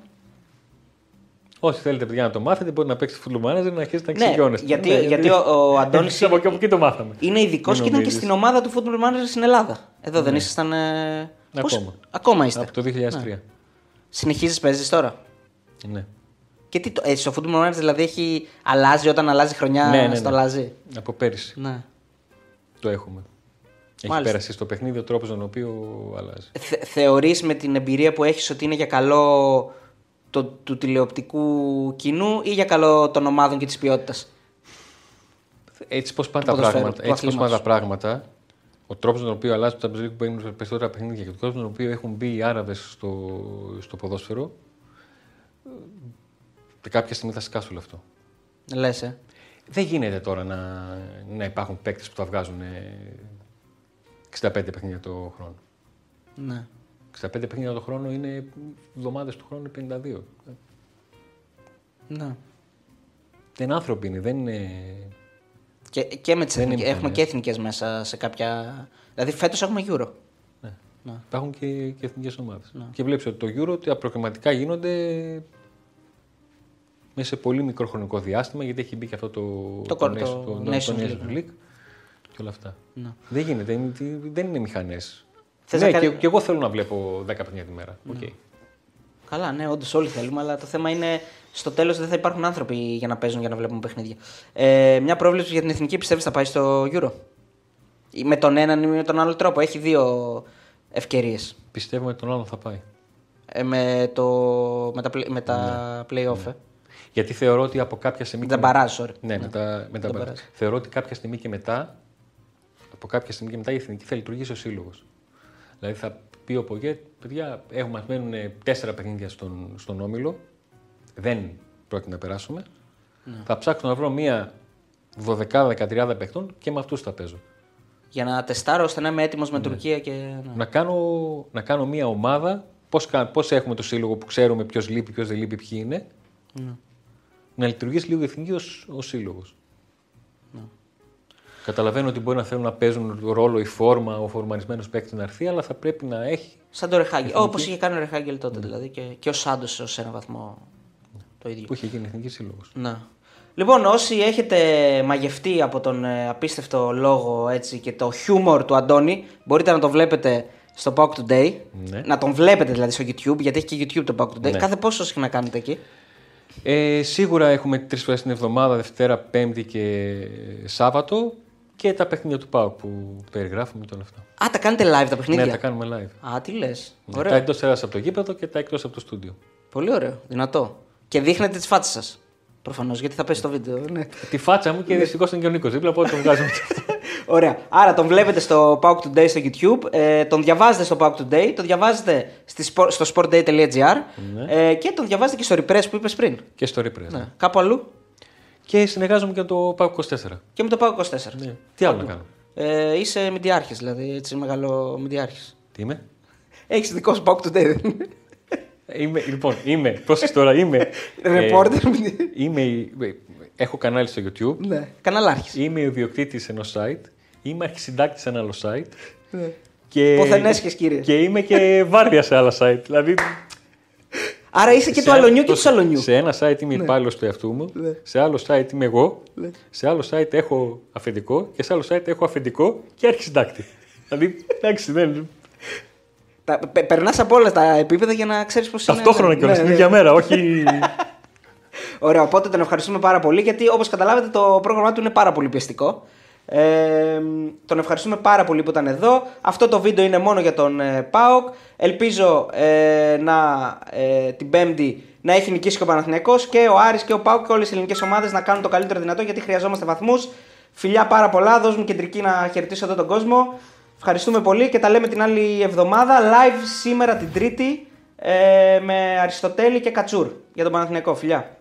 Όσοι θέλετε παιδιά να το μάθετε, μπορείτε να παίξετε football manager να αρχίσετε να Ναι, εξοικειώνεστε. γιατί, Ναι, γιατί ο, ο Αντώνης Εμείς από εκεί- από εκεί το μάθαμε. είναι ειδικός Μην και ήταν και νομίζεις. στην ομάδα του Football Manager στην Ελλάδα. Εδώ δεν ήσασταν. Ε... πώς- Ακόμα. Ακόμα είστε. Από το 2003. Συνεχίζεις, παίζεις τώρα; Ναι. Και τι, το- ε, στο Football Manager δηλαδή έχει αλλάζει όταν αλλάζει χρονιά, Ναι, ναι, στο ναι. αλλάζει; Από πέρυσι Ναι. το έχουμε. Έχει Μάλιστα. πέρασει στο παιχνίδι ο τρόπος τον οποίο αλλάζει. Θε, θεωρείς με την εμπειρία που έχεις ότι είναι για καλό το, του τηλεοπτικού κοινού ή για καλό των ομάδων και της ποιότητας; Έτσι πώς πάνε, Του τα ποδοσφαίρου, πράγματα, του έτσι πώς πάνε αθλήματος. τα πράγματα, ο τρόπος τον οποίο αλλάζει το Champions League που μπαίνουν περισσότερα παιχνίδια και ο τρόπος τον οποίο έχουν μπει οι Άραβες στο, στο ποδόσφαιρο, ε, κάποια στιγμή θα σκάσει όλο αυτό. Λες, ε. Δεν γίνεται τώρα να, να υπάρχουν παίκτες που τα βγάζουν ε, 65 παιχνίδια το χρόνο. Ναι. 65 παιχνίδια το χρόνο είναι εβδομάδες του χρόνου 52. ναι. Δεν άνθρωποι είναι, δεν είναι. Και, και με τις Δεν εθνικές, είναι έχουμε και εθνικές μέσα σε κάποια... Δηλαδή φέτος έχουμε Euro. Ναι. Ναι. Υπάρχουν και, και εθνικές ομάδες. Και βλέπεις ότι το Euro τα προκριματικά γίνονται μέσα σε πολύ μικρό χρονικό διάστημα γιατί έχει μπει και αυτό το, Το κορ- το Nations League, ναι. και όλα αυτά. Ναι. Δεν γίνεται, είναι- δεν είναι μηχανές. Θες Ναι, να και, κάνει- και εγώ θέλω να βλέπω 10 παιχνίδια τη μέρα. Οκ. Καλά, ναι, όντως όλοι θέλουμε, αλλά το θέμα είναι στο τέλος δεν θα υπάρχουν άνθρωποι για να παίζουν για να βλέπουμε παιχνίδια. Ε, μια πρόβλεψη για την εθνική πιστεύεις θα πάει στο Euro; Ή με τον έναν ή με τον άλλο τρόπο. Έχει δύο ευκαιρίες. Πιστεύω ότι τον άλλον θα πάει. Ε, με, το, με τα, play- με τα Ναι. play-off. ε. Γιατί θεωρώ ότι από κάποια στιγμή. Με τα μπαράζ, sorry. Ναι, με τα, με τα τα μπαράζ. μπαράζ. Θεωρώ ότι κάποια στιγμή και μετά, από κάποια στιγμή και μετά η εθνική θα λειτουργήσει ο σύλλογος. Δηλαδή θα πει ο Πογέ, παιδιά, έχουμε, μας μένουν τέσσερα παιχνίδια στον, στον όμιλο. Δεν πρόκειται να περάσουμε. Ναι. Θα ψάξω να βρω μία 12-13 παιχτών και με αυτούς θα παίζω. Για να τεστάρω ώστε να είμαι έτοιμος Ναι. με Τουρκία και. ναι. Να, κάνω, να κάνω μία ομάδα. Πώς, κα- πώς έχουμε το σύλλογο που ξέρουμε ποιος λείπει, ποιος δεν λείπει, ποιοι είναι. Ναι. Να λειτουργήσει λίγο η εθνική ως, ως σύλλογος. Ναι. Καταλαβαίνω ότι μπορεί να θέλουν να παίζουν ρόλο η φόρμα, ο φορμαρισμένο παίκτης να έρθει, αλλά θα πρέπει να έχει. Σαν το Ρεχάγκελ. Όπως είχε κάνει ο Ρεχάγκελ τότε δηλαδή. Και, και ο Σάντος σε έναν βαθμό το ίδιο. που είχε γίνει εθνικής σύλλογος. Να. Λοιπόν, όσοι έχετε μαγευτεί από τον ε, απίστευτο λόγο έτσι, και το χιούμορ του Αντώνη, μπορείτε να το βλέπετε στο Pauk Today. Ναι. Να τον βλέπετε δηλαδή στο YouTube, γιατί έχει και YouTube το Pauk Today. Ναι. Κάθε πόσο συχνά κάνετε εκεί. Ε, σίγουρα έχουμε τρεις φορές την εβδομάδα, Δευτέρα, Πέμπτη και Σάββατο και τα παιχνίδια του ΠΑΟ που περιγράφουμε και όλα αυτά. Α, τα κάνετε live τα παιχνίδια; Ναι, τα κάνουμε live. Α, τι λες. Ναι, Ωραίο. τα εκτός έδρας από το γήπεδο και τα εκτός από το στούντιο. Πολύ ωραίο. Δυνατό. Και δείχνετε τις φάτσες σας. Προφανώς, γιατί θα πέσει το βίντεο. Ναι. Τη φάτσα μου και δυστυχώς είναι και ο Νίκος δίπλα, οπότε τον βγάζουμε. Ωραία. Άρα τον βλέπετε στο Pauk Today στο YouTube, ε, τον διαβάζετε στο Pauk Today, τον διαβάζετε στη, sport- στο sportday.gr ε, και τον διαβάζετε και στο Repress που είπες πριν. και στο Repress. Ναι. Κάπου αλλού Και συνεργάζομαι και με το ΠΑΟ 24. και με το Pauk 24. Ναι. Τι άλλο να κάνω; Ε, είσαι μηντιάρχη, δηλαδή έτσι μεγάλο μηντιάρχη. Τι είμαι; Έχεις δικό σου Pauk Today, δεν είναι. Είμαι, λοιπόν, είμαι, πρόσεξε τώρα, είμαι. Reporter. είμαι, η- έχω κανάλι στο YouTube. ναι. Καναλάρχης. Είμαι ιδιοκτήτης ενός site. Είμαι αρχισυντάκτης σε ένα άλλο site. Ναι. Και, Ποθενέσχες, κύριες. Και είμαι και βάρδια σε άλλα site. Δηλαδή. Άρα είσαι και σε του ένα- αλωνιού και το- του σαλονιού. Σε ένα site είμαι υπάλληλος του εαυτού μου. Ναι. Σε άλλο site είμαι εγώ. Ναι. Σε άλλο site έχω αφεντικό. Και σε άλλο site έχω αφεντικό και αρχισυντάκτη. δηλαδή, εντάξει, δεν. Περνάς από όλα τα επίπεδα για να ξέρεις πώς είναι. Ταυτόχρονα Ναι, κιόλας ναι, την ναι. ίδια μέρα, όχι. Ωραία, οπότε τον ευχαριστούμε πάρα πολύ γιατί όπως καταλάβετε το πρόγραμμά του είναι πάρα πολύ πιεστικό. Ε, τον ευχαριστούμε πάρα πολύ που ήταν εδώ. Αυτό το βίντεο είναι μόνο για τον ε, ΠΑΟΚ. Ελπίζω ε, να, ε, την Πέμπτη να έχει νικήσει και ο Παναθηναϊκός και ο Άρης και ο ΠΑΟΚ και όλες οι ελληνικές ομάδες να κάνουν το καλύτερο δυνατό γιατί χρειαζόμαστε βαθμούς. Φιλιά πάρα πολλά, δώσ' μου κεντρική να χαιρετήσω εδώ τον κόσμο. Ευχαριστούμε πολύ και τα λέμε την άλλη εβδομάδα live σήμερα την Τρίτη ε, με Αριστοτέλη και Κατσούρ για τον Παναθηναϊκό. Φιλιά.